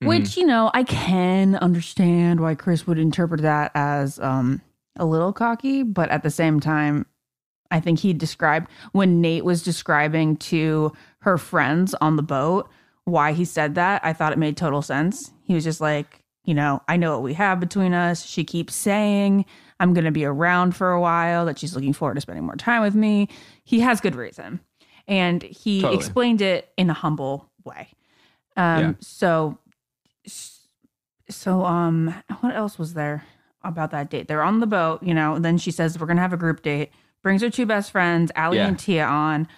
which, you know, I can understand why Chris would interpret that as um, a little cocky, but at the same time, I think he described when Nate was describing to her friends on the boat why he said that. I thought it made total sense. He was just like, you know, I know what we have between us. She keeps saying I'm going to be around for a while, that she's looking forward to spending more time with me. He has good reason. And he Totally. explained it in a humble way. Um, Yeah. so, so, um, what else was there about that date? They're on the boat, you know, then she says, we're going to have a group date, brings her two best friends, Allie Yeah. and Tia on.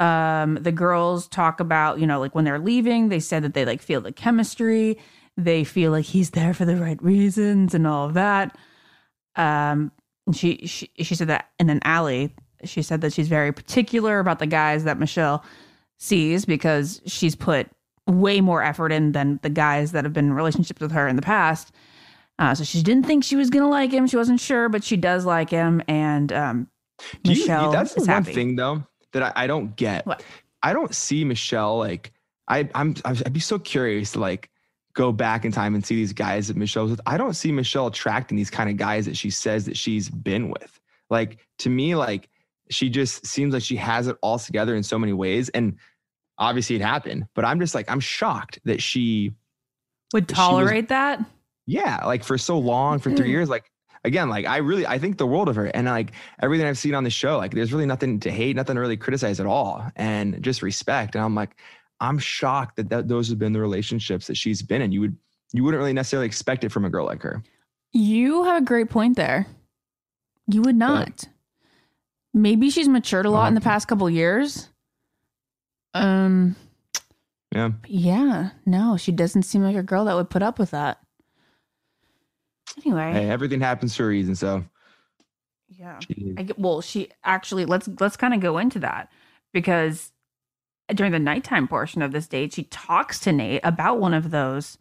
Um, the girls talk about, you know, like when they're leaving, they said that they like feel the chemistry. They feel like he's there for the right reasons and all of that. Um, and she, she, she said that, and then Allie, she said that she's very particular about the guys that Michelle sees because she's put way more effort in than the guys that have been in relationships with her in the past. Uh, so she didn't think she was gonna like him. She wasn't sure, but she does like him. And um, Do you- Michelle that's the one happy. thing though that I, I don't get. What? I don't see Michelle like I I'm I'd be so curious to like go back in time and see these guys that Michelle's with. I don't see Michelle attracting these kind of guys that she says that she's been with. Like to me, like she just seems like she has it all together in so many ways. And obviously it happened, but I'm just like, I'm shocked that she would She was- tolerate that. yeah, like for so long, for three mm. years, like again, like I really I think the world of her. And like everything I've seen on the show, like there's really nothing to hate, nothing to really criticize at all. And just respect. And I'm like, I'm shocked that, that those have been the relationships that she's been in. You would you wouldn't really necessarily expect it from a girl like her. You have a great point there. You would not. Maybe she's matured a lot in the Uh-huh. past couple years. Um. Yeah. Yeah. No, she doesn't seem like a girl that would put up with that. Anyway. Hey, everything happens for a reason. So Yeah. I well, she actually let's let's kind of go into that because during the nighttime portion of this date, she talks to Nate about one of those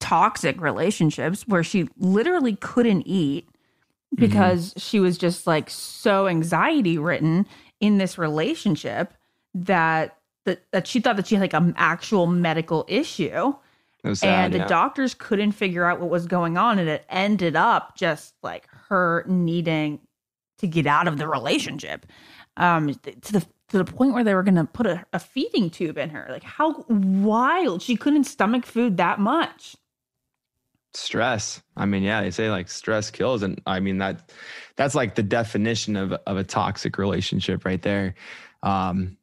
toxic relationships where she literally couldn't eat mm-hmm. because she was just like so anxiety ridden in this relationship that that, that she thought that she had like an actual medical issue sad, and the yeah. doctors couldn't figure out what was going on and it ended up just like her needing to get out of the relationship um to the to the point where they were going to put a, a feeding tube in her. Like how wild. She couldn't stomach food that much. Stress. I mean yeah they say like stress kills and i mean that that's like the definition of of a toxic relationship right there. Um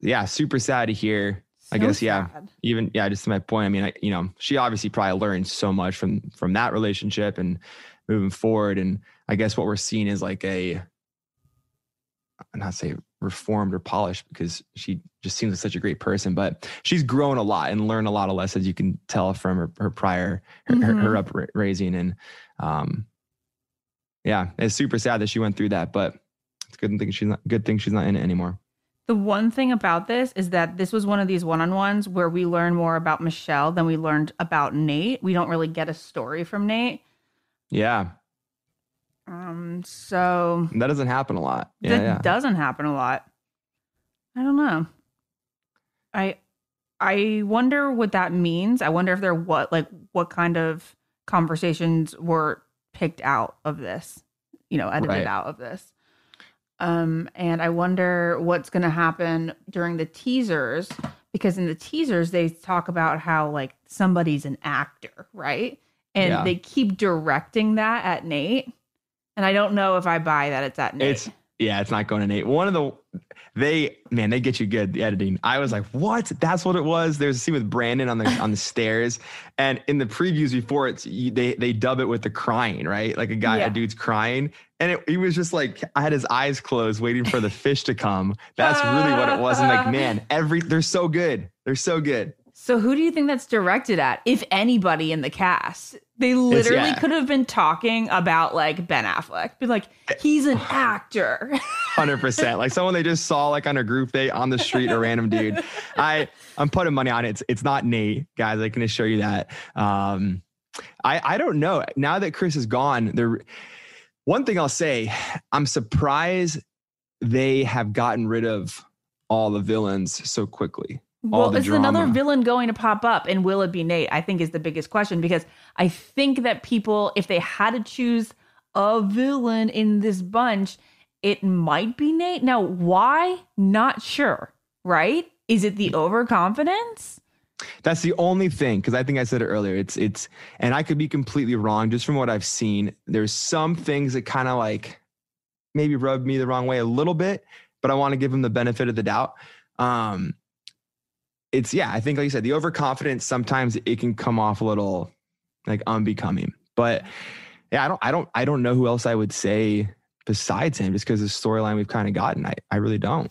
yeah super sad to hear i So guess yeah. sad. even yeah just to my point i mean I, you know she obviously probably learned so much from from that relationship and moving forward. And i guess what we're seeing is like a I'm not say reformed or polished because she just seems like such a great person but she's grown a lot and learned a lot of lessons you can tell from her, her prior her, her, her upraising and um yeah it's super sad that she went through that but it's good thing she's not good thing she's not in it anymore The one thing about this is that this was one of these one on ones where we learn more about Michelle than we learned about Nate. We don't really get a story from Nate. yeah Um, so that doesn't happen a lot yeah that yeah doesn't happen a lot. I don't know. I I wonder what that means. I wonder if there what like what kind of conversations were picked out of this, you know, edited Right. out of this. Um, and I wonder what's going to happen during the teasers because in the teasers they talk about how like somebody's an actor, right? And Yeah. they keep directing that at Nate. And I don't know if I buy that it's at Nate. It's yeah, it's not going to Nate. One of the they man, they get you good the editing. I was like, what? That's what it was. There's a scene with Brandon on the on the stairs, and in the previews before it's they they dub it with the crying, right? Like a guy, Yeah. a dude's crying, and it, he was just like, I had his eyes closed, waiting for the fish to come. That's really what it was. And like, man, every they're so good. They're so good. So who do you think that's directed at? If anybody in the cast, they literally yeah. could have been talking about like Ben Affleck, be like, he's an actor. Hundred percent. Like someone they just saw like on a group date on the street, a random dude. I I'm putting money on it. It's it's not Nate, guys. I can assure you that. Um, I, I don't know. Now that Chris is gone, there one thing I'll say, I'm surprised they have gotten rid of all the villains so quickly. all Well, the is another villain going to pop up and will it be Nate? I think is the biggest question because I think that people, if they had to choose a villain in this bunch, it might be Nate. Now, why? Not sure, right? Is it the overconfidence? That's the only thing because I think I said it earlier. It's it's and I could be completely wrong just from what I've seen. There's some things that kind of like maybe rub me the wrong way a little bit, but I want to give him the benefit of the doubt. Um it's yeah, I think like you said, the overconfidence sometimes it can come off a little like unbecoming. But yeah, I don't I don't I don't know who else I would say besides him just because the storyline we've kind of gotten. I, I really don't.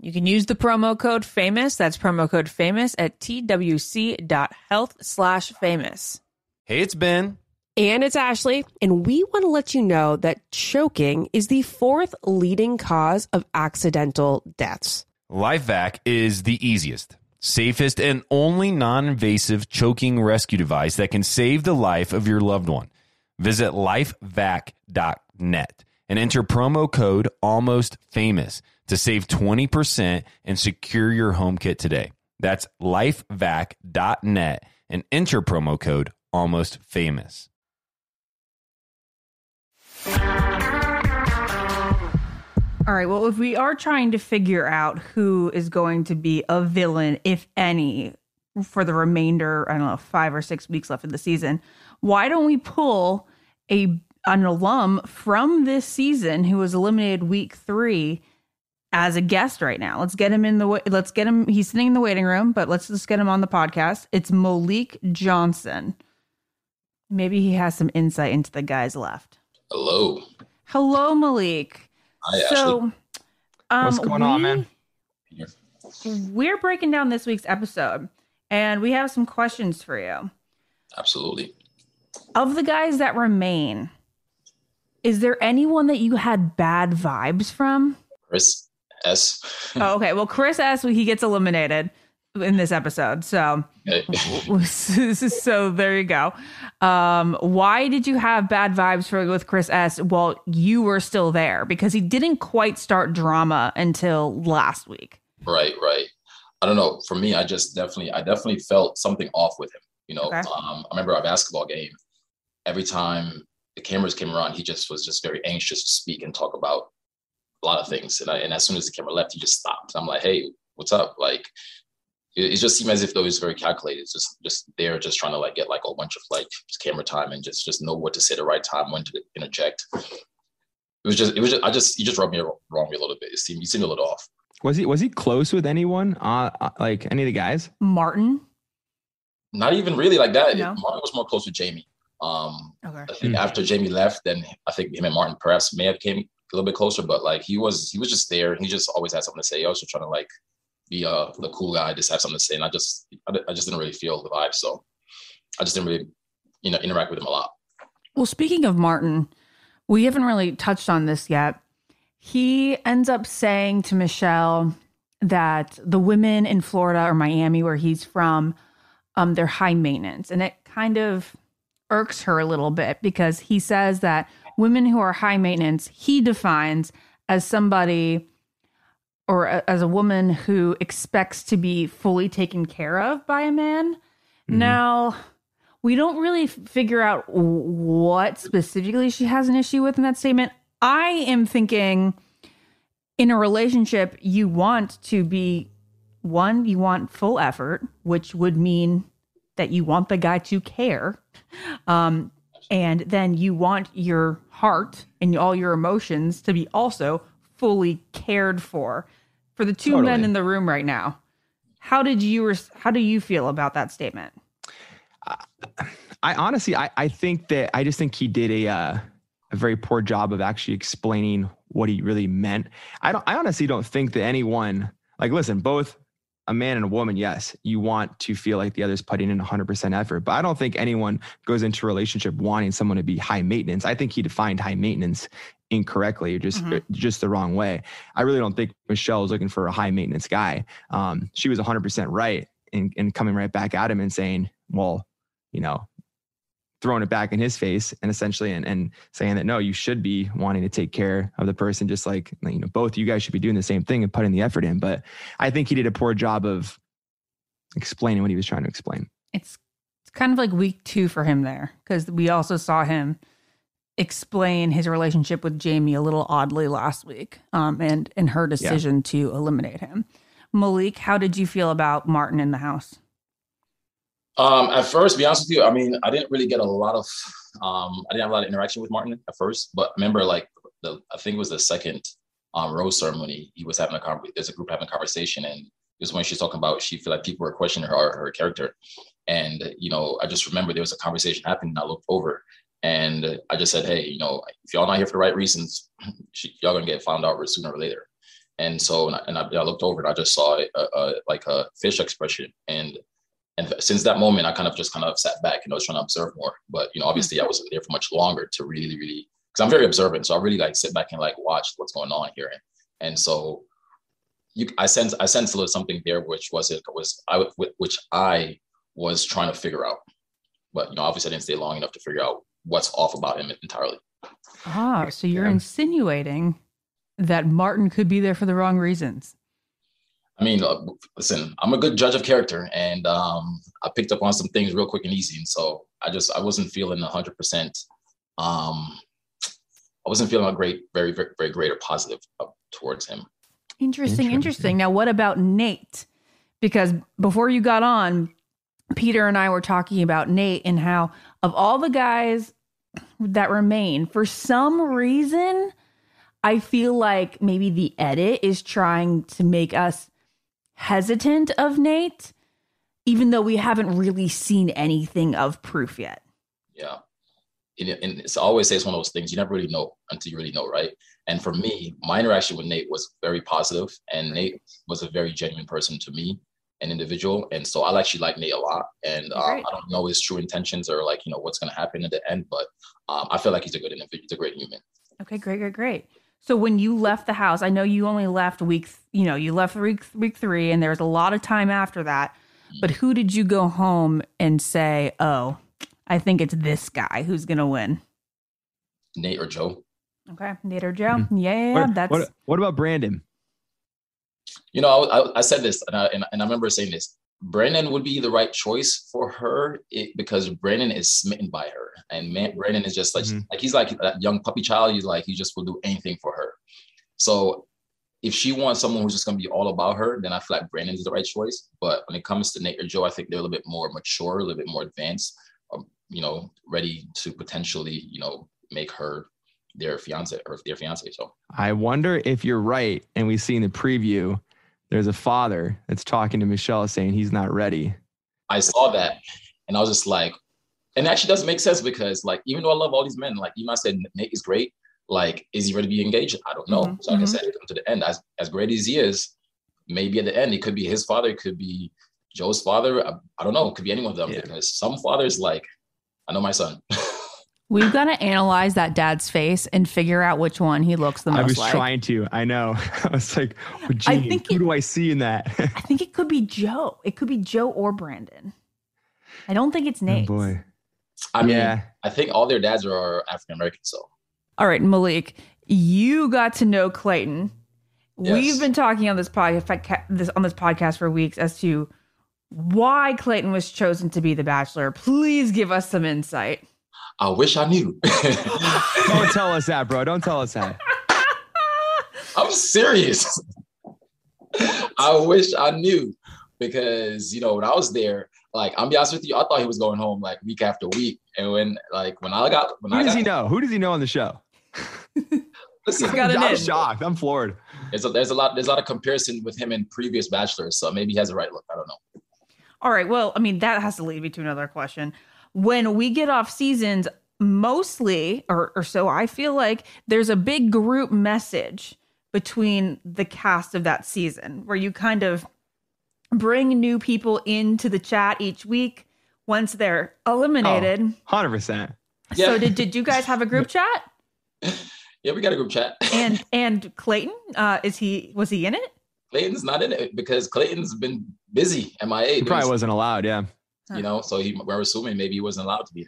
You can use the promo code famous. That's promo code famous at twc.health slash famous. Hey, it's Ben. And it's Ashley, and we want to let you know that choking is the fourth leading cause of accidental deaths. LifeVac is the easiest, safest, and only non invasive choking rescue device that can save the life of your loved one. Visit lifevac.net and enter promo code almost famous to save 20% and secure your home kit today. That's lifevac.net and enter promo code almost famous. All right. Well, if we are trying to figure out who is going to be a villain, if any, for the remainder, I don't know, five or six weeks left of the season, why don't we pull a an alum from this season who was eliminated week three as a guest right now? Let's get him in the wa- let's get him. He's sitting in the waiting room, but let's just get him on the podcast. It's Mollique Johnson. Maybe he has some insight into the guys left. Hello. Hello, Mollique. Hi, so, um, What's going on, man? We're breaking down this week's episode, and we have some questions for you. Absolutely. Of the guys that remain, is there anyone that you had bad vibes from? Chris S. oh, okay. Well, Chris S. He gets eliminated in this episode, so so there you go. Um, why did you have bad vibes for with Chris S. while you were still there? Because he didn't quite start drama until last week. Right, right. I don't know. For me, I just definitely, I definitely felt something off with him. You know, Okay. um, I remember our basketball game. Every time the cameras came around, he just was just very anxious to speak and talk about a lot of things. And, I, and as soon as the camera left, he just stopped. I'm like, hey, what's up? Like, it, it just seemed as if though he was very calculated. It's just, just there, just trying to like get like a bunch of like just camera time and just, just know what to say the right time, when to interject. It was just, it was just, I just, he just rubbed me wrong me a little bit. It seemed, he seemed a little off. Was he was he close with anyone? Uh, uh, like any of the guys? Martin. Not even really like that. No? Martin was more close with Jamie. Um, Okay. I think after Jamie left, then I think him and Martin perhaps may have came a little bit closer, but like he was, he was just there. He just always had something to say. He was just trying to like be uh the cool guy, just have something to say. And I just, I, I just didn't really feel the vibe. So I just didn't really, you know, interact with him a lot. Well, speaking of Martin, we haven't really touched on this yet. He ends up saying to Michelle that the women in Florida or Miami, where he's from, um, they're high maintenance. And it kind of irks her a little bit because he says that women who are high maintenance, he defines as somebody or a- as a woman who expects to be fully taken care of by a man. Now, we don't really f- figure out what specifically she has an issue with in that statement. I am thinking in a relationship, you want to be one, you want full effort, which would mean that you want the guy to care. Um, and then you want your heart and all your emotions to be also fully cared for. For the two men in the room right now, how did you res- how do you feel about that statement? I honestly, I, I think that I just think he did a uh, a very poor job of actually explaining what he really meant. I don't. I honestly don't think that anyone like listen, both a man and a woman, yes, you want to feel like the other's putting in 100% effort, but I don't think anyone goes into a relationship wanting someone to be high maintenance. I think he defined high maintenance incorrectly or just Mhm. just the wrong way. I really don't think Michelle is looking for a high maintenance guy. Um, she was 100% right in, in coming right back at him and saying, well, you know, throwing it back in his face and essentially and, and saying that no, you should be wanting to take care of the person, just like you know, both you guys should be doing the same thing and putting the effort in. But I think he did a poor job of explaining what he was trying to explain. it's it's kind of like week two for him there because we also saw him explain his relationship with Jamie a little oddly last week, um, and and her decision to eliminate him. Mollique, how did you feel about Martin in the house? Um, at first, be honest with you, I mean, I didn't really get a lot of, um, I didn't have a lot of interaction with Martin at first, but I remember like the, I think it was the second um, rose ceremony, he was having a conversation, there's a group having a conversation and it was when she's talking about, she feel like people were questioning her, her character. And, you know, I just remember there was a conversation happening and I looked over and I just said, Hey, you know, if y'all not here for the right reasons, she, y'all gonna get found out sooner or later. And so, and I, and I, I looked over and I just saw a, a, like a fish expression and and since that moment, I kind of just kind of sat back and I was trying to observe more. But you know, obviously, I wasn't there for much longer to really, really, because I'm very observant. So I really like sit back and like watch what's going on here. And, and so, you, I sense, I sense a little something there, which was it was I, which I was trying to figure out. But you know, obviously, I didn't stay long enough to figure out what's off about him entirely. Ah, so you're Yeah. insinuating that Martin could be there for the wrong reasons. I mean, uh, listen, I'm a good judge of character, and um, I picked up on some things real quick and easy, and so I just I wasn't feeling 100. percent Um, I wasn't feeling a great, very, very, very great or positive towards him. Interesting, interesting. Now, what about Nate? Because before you got on, Peter and I were talking about Nate and how, of all the guys that remain, for some reason, I feel like maybe the edit is trying to make us hesitant of Nate, even though we haven't really seen anything of proof yet. Yeah. And it's always say it's one of those things you never really know until you really know, right? And for me, my interaction with Nate was very positive, and Nate was a very genuine person to me, an individual, and so I actually like Nate a lot. And um, I don't know his true intentions or like you know what's going to happen at the end, but um, I feel like he's a good individual, he's a great human. Okay, great, great, great. So when you left the house, I know you only left week, you know, you left week week three, and there was a lot of time after that. But who did you go home and say, "Oh, I think it's this guy who's gonna win"? Nate or Joe. Okay, Nate or Joe. Mm-hmm. Yeah, yeah, yeah. What, that's. What, what, about Brandon? You know, I, I said this, and I, and, and I remember saying this. Brandon would be the right choice for her it, because Brandon is smitten by her, and man, Brandon is just like mm-hmm. like he's like that young puppy child. He's like he just will do anything for her. So if she wants someone who's just gonna be all about her, then I feel like Brandon is the right choice. But when it comes to Nate or Joe, I think they're a little bit more mature, a little bit more advanced, um, you know, ready to potentially you know make her their fiance or their fiance. So I wonder if you're right, and we see in the preview there's a father that's talking to Michelle saying he's not ready. I saw that and I was just like, and it actually doesn't make sense because like even though I love all these men, like even I said Nate is great, like is he ready to be engaged? I don't know. Mm-hmm. So like mm-hmm. I said, come to the end. As as great as he is, maybe at the end it could be his father, it could be Joe's father. I, I don't know. It could be any one of them yeah. because some fathers like, I know my son. We've got to analyze that dad's face and figure out which one he looks the most like. I was like. trying to. I know. I was like, oh, well, gee, I think who it, do I see in that? I think it could be Joe. It could be Joe or Brandon. I don't think it's oh, Nate. Oh boy. I mean, yeah. I think all their dads are African American. So. All right, Mollique, you got to know Clayton. Yes. We've been talking on this podcast this on this podcast for weeks as to why Clayton was chosen to be the Bachelor. Please give us some insight. I wish I knew. Don't tell us that, bro. Don't tell us that. I'm serious. I wish I knew because you know when I was there, like I'm be honest with you, I thought he was going home like week after week, and when like when I got when who I does got, he know? Who does he know on the show? Listen, I'm shocked. I'm floored. There's a, there's a lot there's a lot of comparison with him in previous bachelors, so maybe he has the right look. I don't know. All right. Well, I mean that has to lead me to another question when we get off seasons, mostly, or, or so I feel like, there's a big group message between the cast of that season where you kind of bring new people into the chat each week once they're eliminated. Oh, 100%. Yeah. So did, did you guys have a group chat? Yeah, we got a group chat. and and Clayton, uh, is he was he in it? Clayton's not in it because Clayton's been busy. MIA. He probably wasn't allowed. Yeah you uh-huh. know, so he, we're assuming maybe he wasn't allowed to be.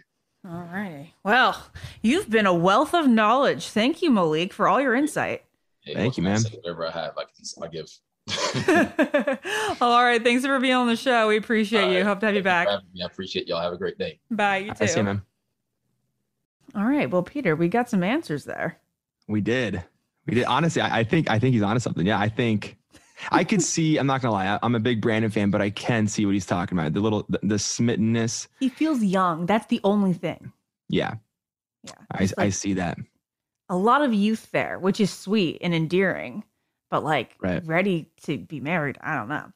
All right. Well, you've been a wealth of knowledge. Thank you, Mollique, for all your insight. Hey, Thank you, man. Whatever I have, I, can, I give. all right. Thanks for being on the show. We appreciate all you. Right. Hope to have you back. I appreciate y'all. Have a great day. Bye. You too. I see you, man. All right. Well, Peter, we got some answers there. We did. We did. Honestly, I, I think I think he's onto something. Yeah, I think I could see. I'm not gonna lie. I'm a big Brandon fan, but I can see what he's talking about. The little, the, the smittenness. He feels young. That's the only thing. Yeah. Yeah. I, like I see that. A lot of youth there, which is sweet and endearing, but like right. ready to be married. I don't know.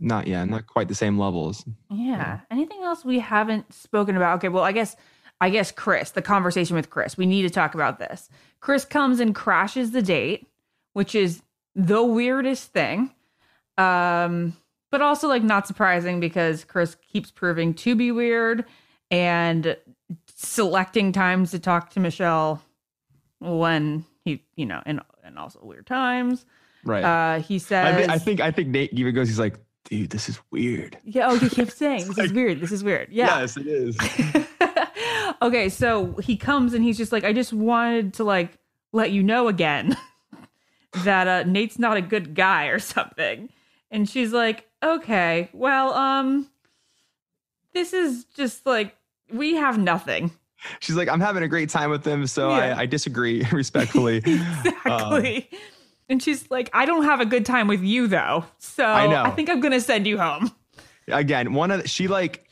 Not yet. not quite the same levels. Yeah. yeah. Anything else we haven't spoken about? Okay. Well, I guess I guess Chris, the conversation with Chris. We need to talk about this. Chris comes and crashes the date, which is the weirdest thing. Um, but also like not surprising because Chris keeps proving to be weird and selecting times to talk to Michelle when he, you know, and and also weird times. Right. Uh, he says. I, I think I think Nate even goes. He's like, dude, this is weird. Yeah. Oh, he keeps saying this like, is weird. This is weird. Yeah. Yes, it is. okay, so he comes and he's just like, I just wanted to like let you know again that uh, Nate's not a good guy or something. And she's like, okay, well, um, this is just like, we have nothing. She's like, I'm having a great time with them, so Yeah. I, I disagree respectfully. Exactly. and she's like, I don't have a good time with you though. So I know. I think I'm going to send you home. again one of the, she like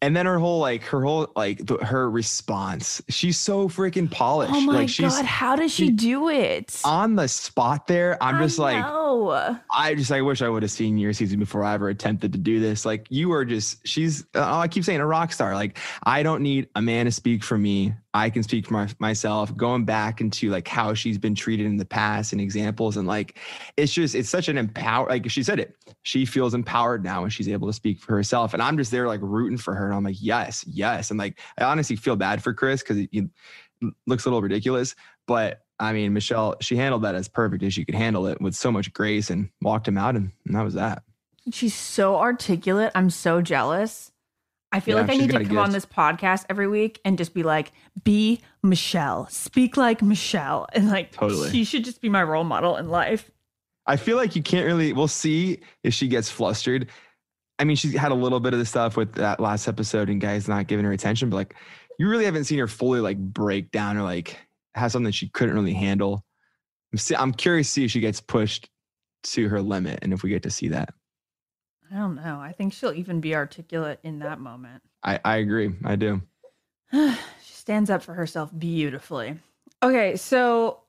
and then her whole like her whole like the, her response she's so freaking polished Oh my like she's God. How does she she- do it? on the spot there i'm just like Oh. i just i wish i would have seen your season before i ever attempted to do this like you are just she's uh, i keep saying a rock star like i don't need a man to speak for me i can speak for my, myself going back into like how she's been treated in the past and examples and like it's just it's such an empower like she said it she feels empowered now when she's able to speak for herself and i'm just there like rooting for her and i'm like yes yes and like i honestly feel bad for chris because it, he looks a little ridiculous but i mean michelle she handled that as perfect as she could handle it with so much grace and walked him out and, and that was that She's so articulate. I'm so jealous. I feel Yeah, like I need to come on this podcast every week and just be like, be Michelle, speak like Michelle. And like, Totally. she should just be my role model in life. I feel like you can't really. We'll see if she gets flustered. I mean, she had a little bit of the stuff with that last episode and guys not giving her attention, but like, you really haven't seen her fully like break down or like have something she couldn't really handle. I'm, see, I'm curious to see if she gets pushed to her limit and if we get to see that. I don't know. I think she'll even be articulate in that moment. I, I agree. I do. she stands up for herself beautifully. Okay, so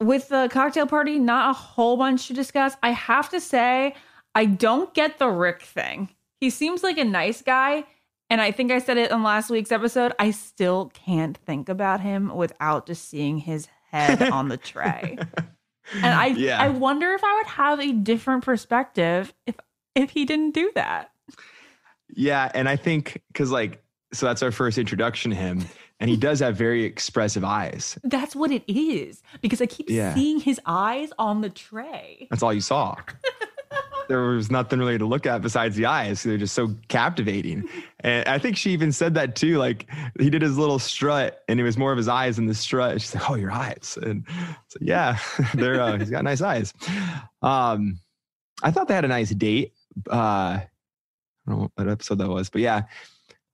with the cocktail party, not a whole bunch to discuss. I have to say, I don't get the Rick thing. He seems like a nice guy. And I think I said it on last week's episode. I still can't think about him without just seeing his head on the tray. And I Yeah. I wonder if I would have a different perspective if if he didn't do that. Yeah. And I think because like, so that's our first introduction to him. And he does have very expressive eyes. That's what it is. Because I keep Yeah. seeing his eyes on the tray. That's all you saw. there was nothing really to look at besides the eyes. They're just so captivating. And I think she even said that too. Like he did his little strut and it was more of his eyes than the strut. She's like, Oh, your eyes. And so, yeah, they're, uh, he's got nice eyes. Um, I thought they had a nice date. Uh, I don't know what episode that was, but yeah,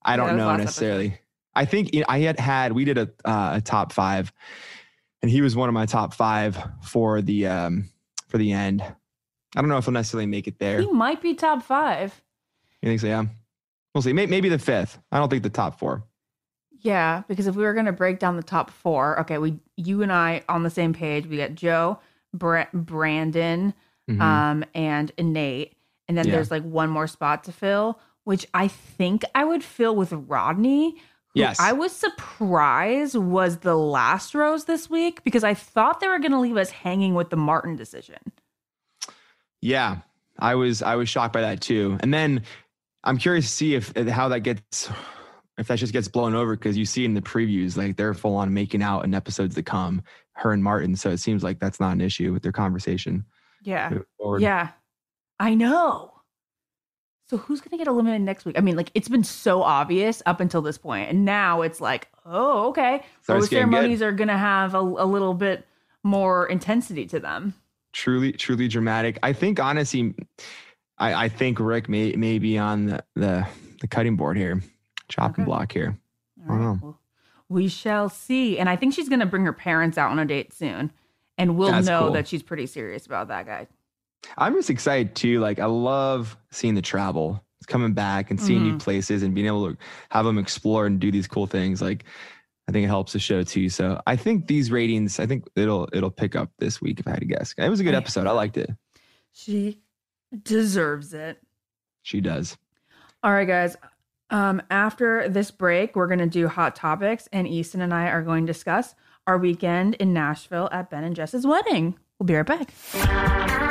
I don't was know necessarily. I think I had had, we did a, uh, a top five and he was one of my top five for the, um, for the end. I don't know if he'll necessarily make it there. He might be top five. You think so? Yeah. We'll see. May- Maybe the fifth. I don't think the top four. Yeah, because if we were going to break down the top four, okay, we you and I on the same page. We got Joe, Bra- Brandon, Mhm. um, and Nate, and then Yeah. there's like one more spot to fill, which I think I would fill with Rodney. who Yes. I was surprised was the last rose this week because I thought they were going to leave us hanging with the Martin decision. Yeah. I was I was shocked by that too. And then I'm curious to see if uh, how that gets if that just gets blown over because you see in the previews like they're full on making out in episodes to come, her and Martin. So it seems like that's not an issue with their conversation. Yeah. Yeah. I know. So who's going to get eliminated next week? I mean, like it's been so obvious up until this point, and now it's like, oh, okay. Starts Rose getting good. ceremonies are going to have a, a little bit more intensity to them. Truly, truly dramatic. I think honestly, I, I think Rick may may be on the, the, the cutting board here, chopping Okay. block here. I don't right. know. We shall see. And I think she's going to bring her parents out on a date soon, and we'll That's know cool. that she's pretty serious about that guy. I'm just excited too. Like I love seeing the travel, coming back and seeing new Mhm. places and being able to have them explore and do these cool things. Like I think it helps the show too. So I think these ratings, I think it'll it'll pick up this week if I had to guess. It was a good episode. I liked it. She deserves it. She does. All right, guys. Um, after this break, we're going to do hot topics, and Easton and I are going to discuss our weekend in Nashville at Ben and Jess's wedding. We'll be right back.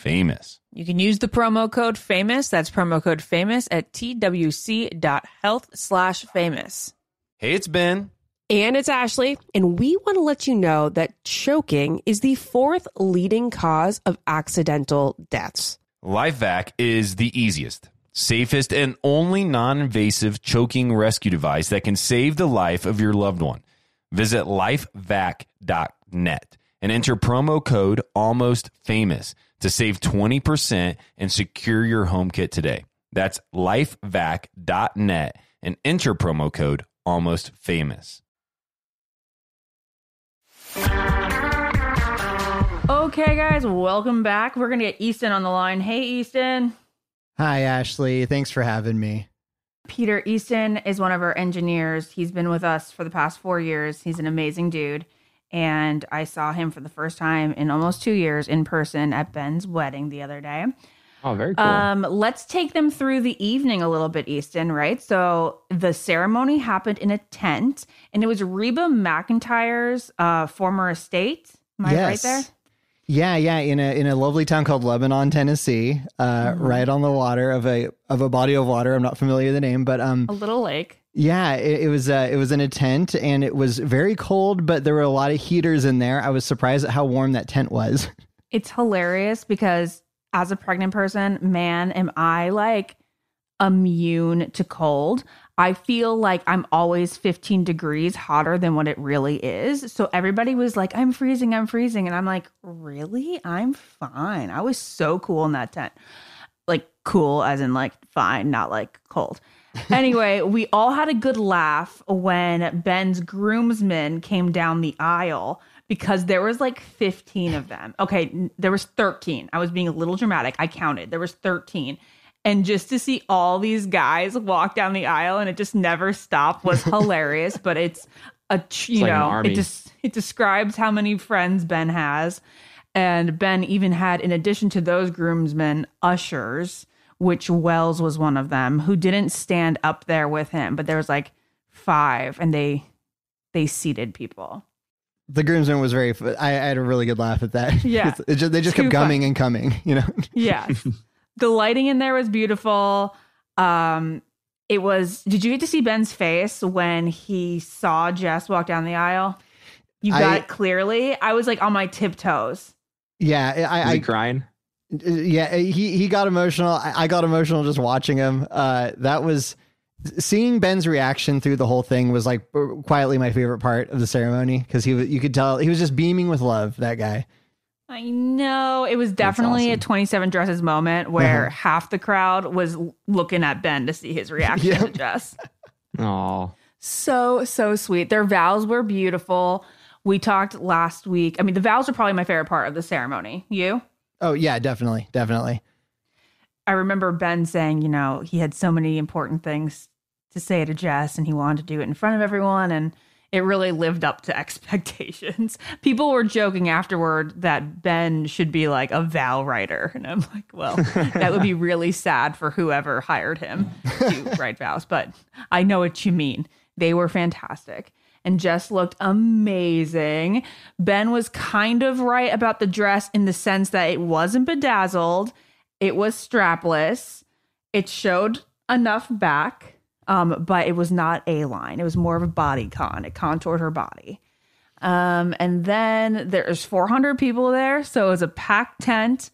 famous. You can use the promo code famous. That's promo code famous at twc.health slash famous. Hey, it's Ben. And it's Ashley, and we want to let you know that choking is the fourth leading cause of accidental deaths. LifeVac is the easiest, safest, and only non invasive choking rescue device that can save the life of your loved one. Visit lifevac.net and enter promo code almost famous to save 20% and secure your home kit today. That's lifevac.net and enter promo code almost famous. Okay, guys, welcome back. We're going to get Easton on the line. Hey, Easton. Hi, Ashley. Thanks for having me. Peter Easton is one of our engineers. He's been with us for the past four years. He's an amazing dude. And I saw him for the first time in almost two years in person at Ben's wedding the other day. Oh, very cool. Um, let's take them through the evening a little bit, Easton, right? So the ceremony happened in a tent, and it was Reba McEntire's uh, former estate. Am I right there? Yeah, yeah, in a in a lovely town called Lebanon, Tennessee, uh, Mhm. right on the water of a of a body of water. I'm not familiar with the name, but um, A little lake. Yeah, it, it was uh, it was in a tent and it was very cold, but there were a lot of heaters in there. I was surprised at how warm that tent was. It's hilarious because as a pregnant person, man, am I like immune to cold. I feel like I'm always 15 degrees hotter than what it really is. So everybody was like, I'm freezing, I'm freezing. And I'm like, really? I'm fine. I was so cool in that tent. Like, cool as in like fine, not like cold. Anyway, we all had a good laugh when Ben's groomsmen came down the aisle because there was like 15 of them. Okay, there was 13. I was being a little dramatic. I counted. There was 13. And just to see all these guys walk down the aisle and it just never stopped was hilarious, but it's a you like know, it just it describes how many friends Ben has. And Ben even had in addition to those groomsmen, ushers, which Wells was one of them, who didn't stand up there with him, but there was like five and they they seated people. The groomsman was very. I, I had a really good laugh at that. Yeah. It just, they just Too kept coming and coming. You know. yeah, the lighting in there was beautiful. Um it was did you get to see Ben's face when he saw Jess walk down the aisle? You got I- it clearly. I was like on my tiptoes. Yeah, I, Was I he crying? Yeah he he got emotional. I, I got emotional just watching him. Uh, that was seeing Ben's reaction through the whole thing was like quietly my favorite part of the ceremony because he was you could tell he was just beaming with love. That guy. I know it was definitely a 27 dresses moment where Uh-huh. half the crowd was looking at Ben to see his reaction to Jess. Oh, So, so sweet. Their vows were beautiful. We talked last week. I mean, the vows are probably my favorite part of the ceremony. You? Oh yeah, definitely, definitely. I remember Ben saying, you know, he had so many important things to say to Jess and he wanted to do it in front of everyone. And it really lived up to expectations. People were joking afterward that Ben should be like a vow writer. And I'm like, well, that would be really sad for whoever hired him to write vows. But I know what you mean. They were fantastic. And Jess looked amazing. Ben was kind of right about the dress in the sense that it wasn't bedazzled. It was strapless. It showed enough back, um, but it was not A line. It was more of a body con. It contoured her body. Um, and then there's 400 people there, so it was a packed tent.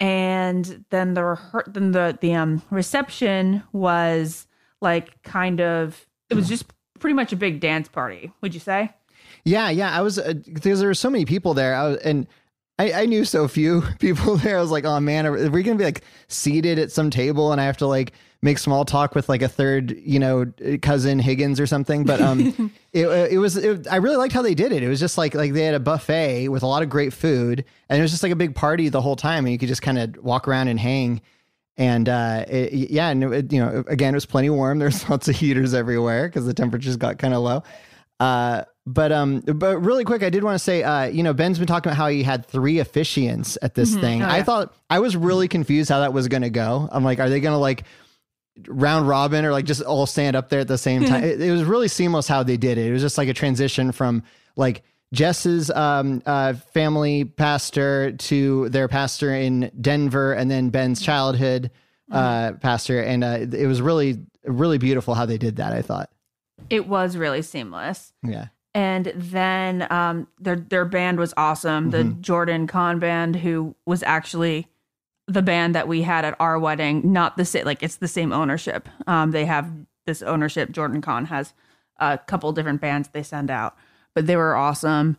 And then the then the the um reception was like kind of it was just pretty much a big dance party. Would you say? Yeah, yeah. I was uh, because there were so many people there. I was, and I, I knew so few people there. I was like, oh man, are, are we gonna be like seated at some table and I have to like make small talk with like a third, you know, cousin Higgins or something? But um, it it was it, I really liked how they did it. It was just like like they had a buffet with a lot of great food, and it was just like a big party the whole time, and you could just kind of walk around and hang. And uh, it, yeah, and it, you know, again, it was plenty warm. There's lots of heaters everywhere because the temperatures got kind of low. Uh, but um, but really quick, I did want to say, uh, you know, Ben's been talking about how he had three officiants at this thing. Oh, I thought I was really confused how that was going to go. I'm like, are they going to like round robin or like just all stand up there at the same time? it, it was really seamless how they did it. It was just like a transition from like Jess's um, uh, family pastor to their pastor in Denver, and then Ben's childhood uh, pastor, and uh, it was really really beautiful how they did that. I thought, It was really seamless. yeah. And then um, their their band was awesome. The Jordan Kahn band, who was actually the band that we had at our wedding, not the same. Like it's the same ownership. Um, they have this ownership. Jordan Kahn has a couple different bands they send out, but they were awesome.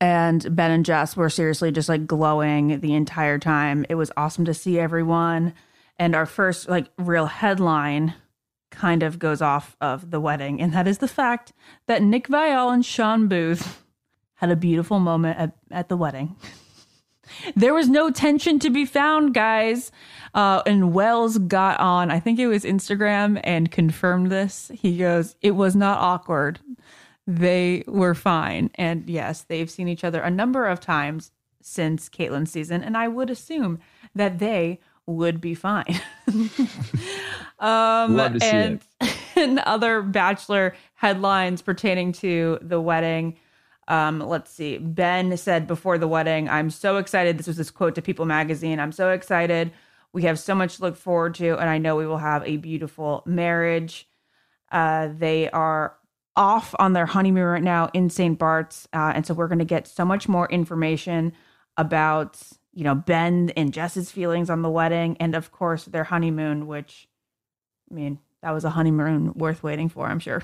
And Ben and Jess were seriously just like glowing the entire time. It was awesome to see everyone. And our first like real headline kind of goes off of the wedding, and that is the fact that Nick Viall and Shawn Booth had a beautiful moment at, at the wedding. there was no tension to be found, guys. Uh, and Wells got on, I think it was Instagram, and confirmed this. He goes, It was not awkward. They were fine. And yes, they've seen each other a number of times since Kaitlyn's season, and I would assume that they would be fine. um, Love to see and, and other Bachelor headlines pertaining to the wedding. Um, let's see. Ben said before the wedding, I'm so excited. This was this quote to People magazine. I'm so excited. We have so much to look forward to, and I know we will have a beautiful marriage. Uh, they are off on their honeymoon right now in St. Bart's. Uh, and so we're going to get so much more information about, you know, Ben and Jess's feelings on the wedding and, of course, their honeymoon, which, I mean, that was a honeymoon worth waiting for, I'm sure.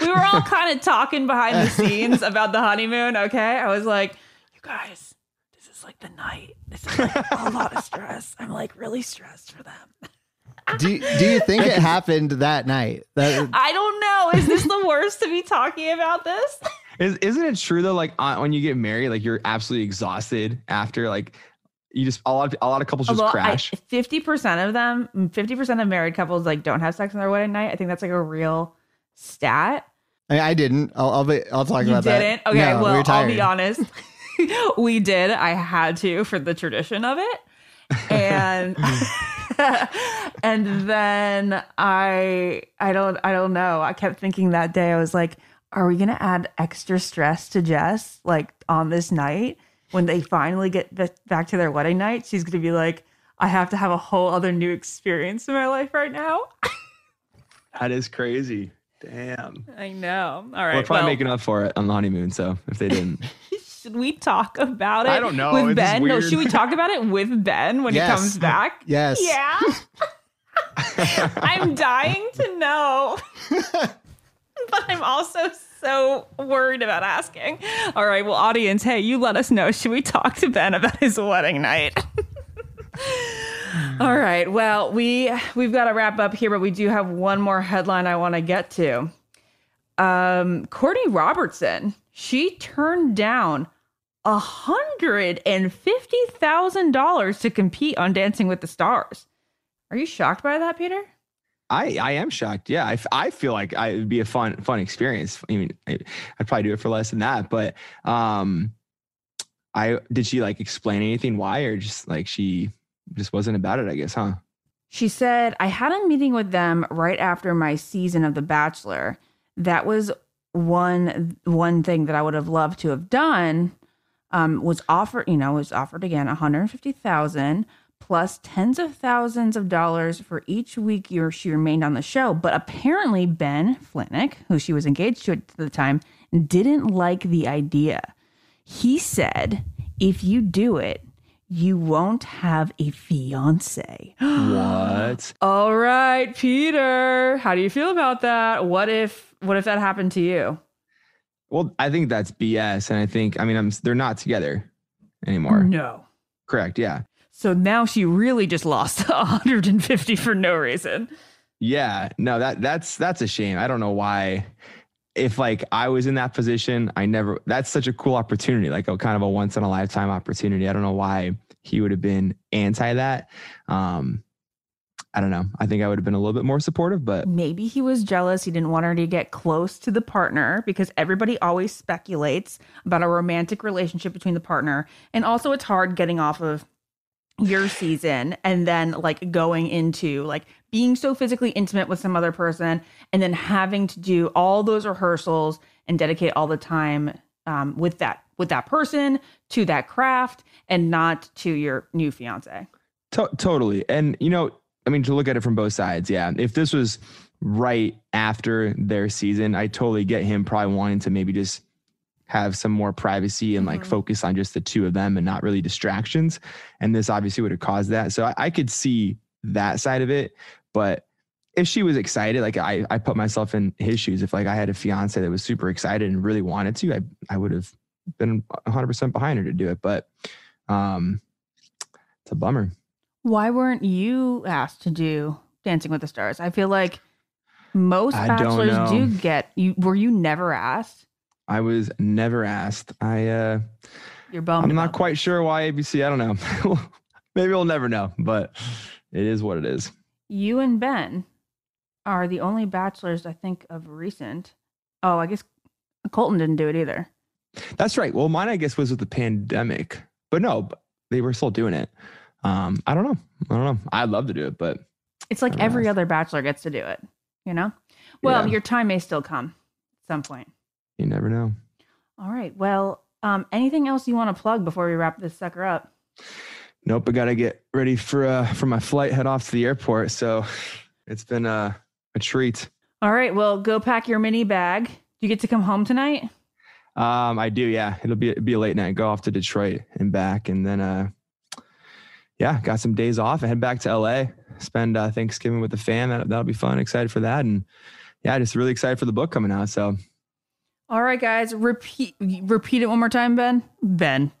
we were all kind of talking behind the scenes about the honeymoon, okay? I was like, you guys, this is like the night. This is like a lot of stress. I'm like really stressed for them. Do, do you think it happened that night? That, I don't know. Is this the worst to be talking about this? Is, isn't it true though? Like uh, when you get married, like you're absolutely exhausted after. Like you just a lot of a lot of couples just Although crash. Fifty percent of them, fifty percent of married couples like don't have sex on their wedding night. I think that's like a real stat. I, I didn't. I'll I'll, be, I'll talk You about didn't? that. Okay, No, well, were I'll be honest. we did. I had to for the tradition of it. And and then I I don't I don't know. I kept thinking that day I was like, are we going to add extra stress to Jess like on this night when they finally get back to their wedding night? She's going to be like, I have to have a whole other new experience in my life right now. that is crazy. Damn. I know. All right. We're probably well, making up for it on the honeymoon. So if they didn't, Should we talk about it? I don't know. With It's Ben? No, should we talk about it with Ben when Yes. he comes back? Yes. Yeah. I'm dying to know. but I'm also so worried about asking. All right, well, audience, hey, you let us know. Should we talk to Ben about his wedding night? All right. Well, we we've got to wrap up here, but we do have one more headline I want to get to. Um, Courtney Robertson, she turned down a hundred and fifty thousand dollars to compete on Dancing with the Stars. Are you shocked by that, Peter? I I am shocked. Yeah, I, I feel like I, it'd be a fun fun experience. I mean, I, I'd probably do it for less than that. But um, I did she like explain anything why, or just like she just wasn't about it? I guess, huh? She said, I had a meeting with them right after my season of The Bachelor. That was one one thing that I would have loved to have done. Um, was offered, you know, was offered again 150,000 plus tens of thousands of dollars for each week year she remained on the show. But apparently Ben Flajnik, who she was engaged to at the time, didn't like the idea. He said, if you do it, you won't have a fiance. what? All right, Peter. How do you feel about that? What if what if that happened to you? Well, I think that's BS, and I think I mean I'm they're not together anymore. No. Correct? Yeah. So now she really just lost 150 for no reason. Yeah, no, that that's that's a shame. I don't know why. If like I was in that position, I never. That's such a cool opportunity, like a kind of a once in a lifetime opportunity. I don't know why he would have been anti that. Um, I don't know. I think I would have been a little bit more supportive, but Maybe he was jealous. He didn't want her to get close to the partner because everybody always speculates about a romantic relationship between the partner. And also, it's hard getting off of your season and then like going into like being so physically intimate with some other person and then having to do all those rehearsals and dedicate all the time um, with that with that person to that craft and not to your new fiance. To- totally. And, you know, I mean, to look at it from both sides, yeah. If this was right after their season, I totally get him probably wanting to maybe just have some more privacy and like Mhm. focus on just the two of them and not really distractions. And this obviously would have caused that. So I, I could see that side of it. But if she was excited, like I, I put myself in his shoes. If like I had a fiance that was super excited and really wanted to, I, I would have been 100% behind her to do it. But um, it's a bummer. Why weren't you asked to do Dancing with the Stars? I feel like most I bachelors do get you. Were you never asked? I was never asked. I uh You're bummed. I'm not quite sure why ABC. I don't know. Maybe we'll never know, but it is what it is. You and Ben are the only bachelors I think of recent. Oh, I guess Colton didn't do it either. That's right. Well, mine I guess was with the pandemic, but no, they were still doing it. Um, I don't know. I don't know. I'd love to do it, but It's like every asked. other bachelor gets to do it, you know? Well, Yeah. your time may still come at some point. you never know. All right. Well, um, anything else you want to plug before we wrap this sucker up? Nope. I got to get ready for uh for my flight. Head off to the airport. So it's been uh, a treat. All right. Well, go pack your mini bag. Do you get to come home tonight? Um, I do. Yeah, it'll be it'll be a late night. Go off to Detroit and back, and then uh, yeah, got some days off and head back to LA. Spend uh, Thanksgiving with the fam. That that'll be fun. Excited for that, and yeah, just really excited for the book coming out. So All right, guys. Repeat repeat it one more time, Ben. Ben.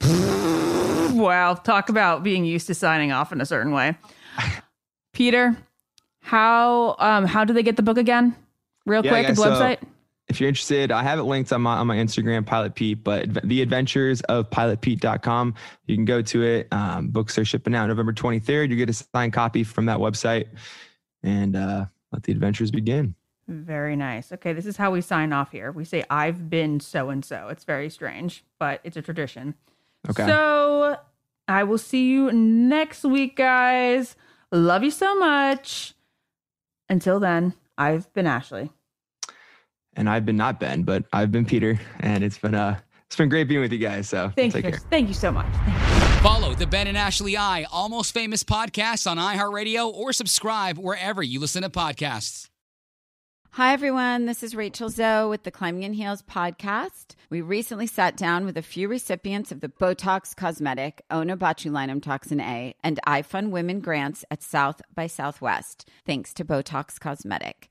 wow. Talk about being used to signing off in a certain way. Peter, How um how do they get the book again? Real Yeah, quick, the so website. If you're interested, I have it linked on my on my Instagram, Pilot Pete. But the Adventures of PilotPete.com, you can go to it. Um, books are shipping out November 23rd. You get a signed copy from that website, and uh, let the adventures begin. Very nice. Okay, this is how we sign off here. We say I've been so and so. It's very strange, but it's a tradition. Okay. So I will see you next week, guys. Love you so much. Until then, I've been Ashley. And I've been not Ben, but I've been Peter, and it's been uh it's been great being with you guys. So Thank take you. care. Thank you so much. Follow the Ben and Ashley I Almost Famous podcast on iHeartRadio or subscribe wherever you listen to podcasts. Hi, everyone. This is Rachel Zoe with the Climbing in Heels podcast. We recently sat down with a few recipients of the Botox Cosmetic, Onabotulinum Toxin A, and iFund Women grants at South by Southwest, thanks to Botox Cosmetic.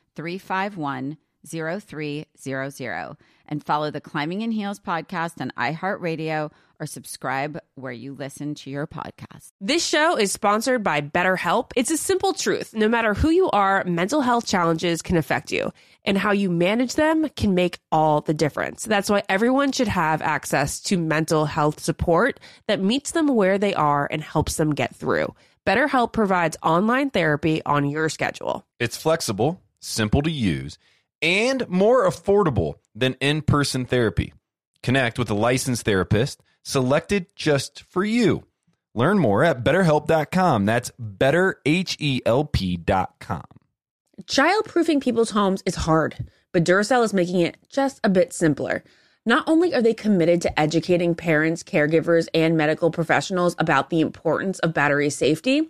351 0300 and follow the Climbing in Heels podcast on iHeartRadio or subscribe where you listen to your podcast. This show is sponsored by BetterHelp. It's a simple truth. No matter who you are, mental health challenges can affect you, and how you manage them can make all the difference. That's why everyone should have access to mental health support that meets them where they are and helps them get through. BetterHelp provides online therapy on your schedule. It's flexible, simple to use, and more affordable than in person therapy. Connect with a licensed therapist selected just for you. Learn more at betterhelp.com. That's betterhelp.com. Childproofing people's homes is hard, but Duracell is making it just a bit simpler. Not only are they committed to educating parents, caregivers, and medical professionals about the importance of battery safety,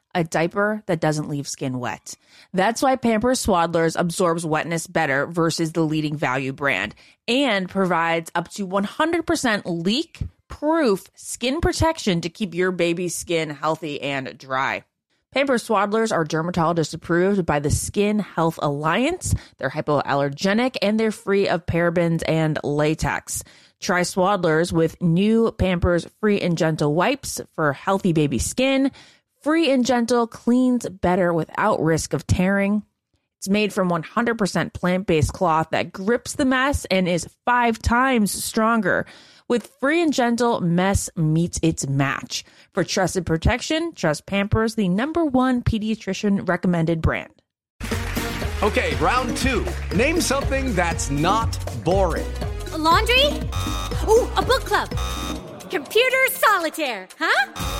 A diaper that doesn't leave skin wet. That's why Pampers Swaddlers absorbs wetness better versus the leading value brand and provides up to 100% leak proof skin protection to keep your baby's skin healthy and dry. Pampers Swaddlers are dermatologist approved by the Skin Health Alliance. They're hypoallergenic and they're free of parabens and latex. Try Swaddlers with new Pampers Free and Gentle wipes for healthy baby skin. Free and Gentle cleans better without risk of tearing. It's made from 100% plant based cloth that grips the mess and is five times stronger. With Free and Gentle, mess meets its match. For trusted protection, trust Pampers, the number one pediatrician recommended brand. Okay, round two. Name something that's not boring. A laundry? Ooh, a book club. Computer solitaire, huh?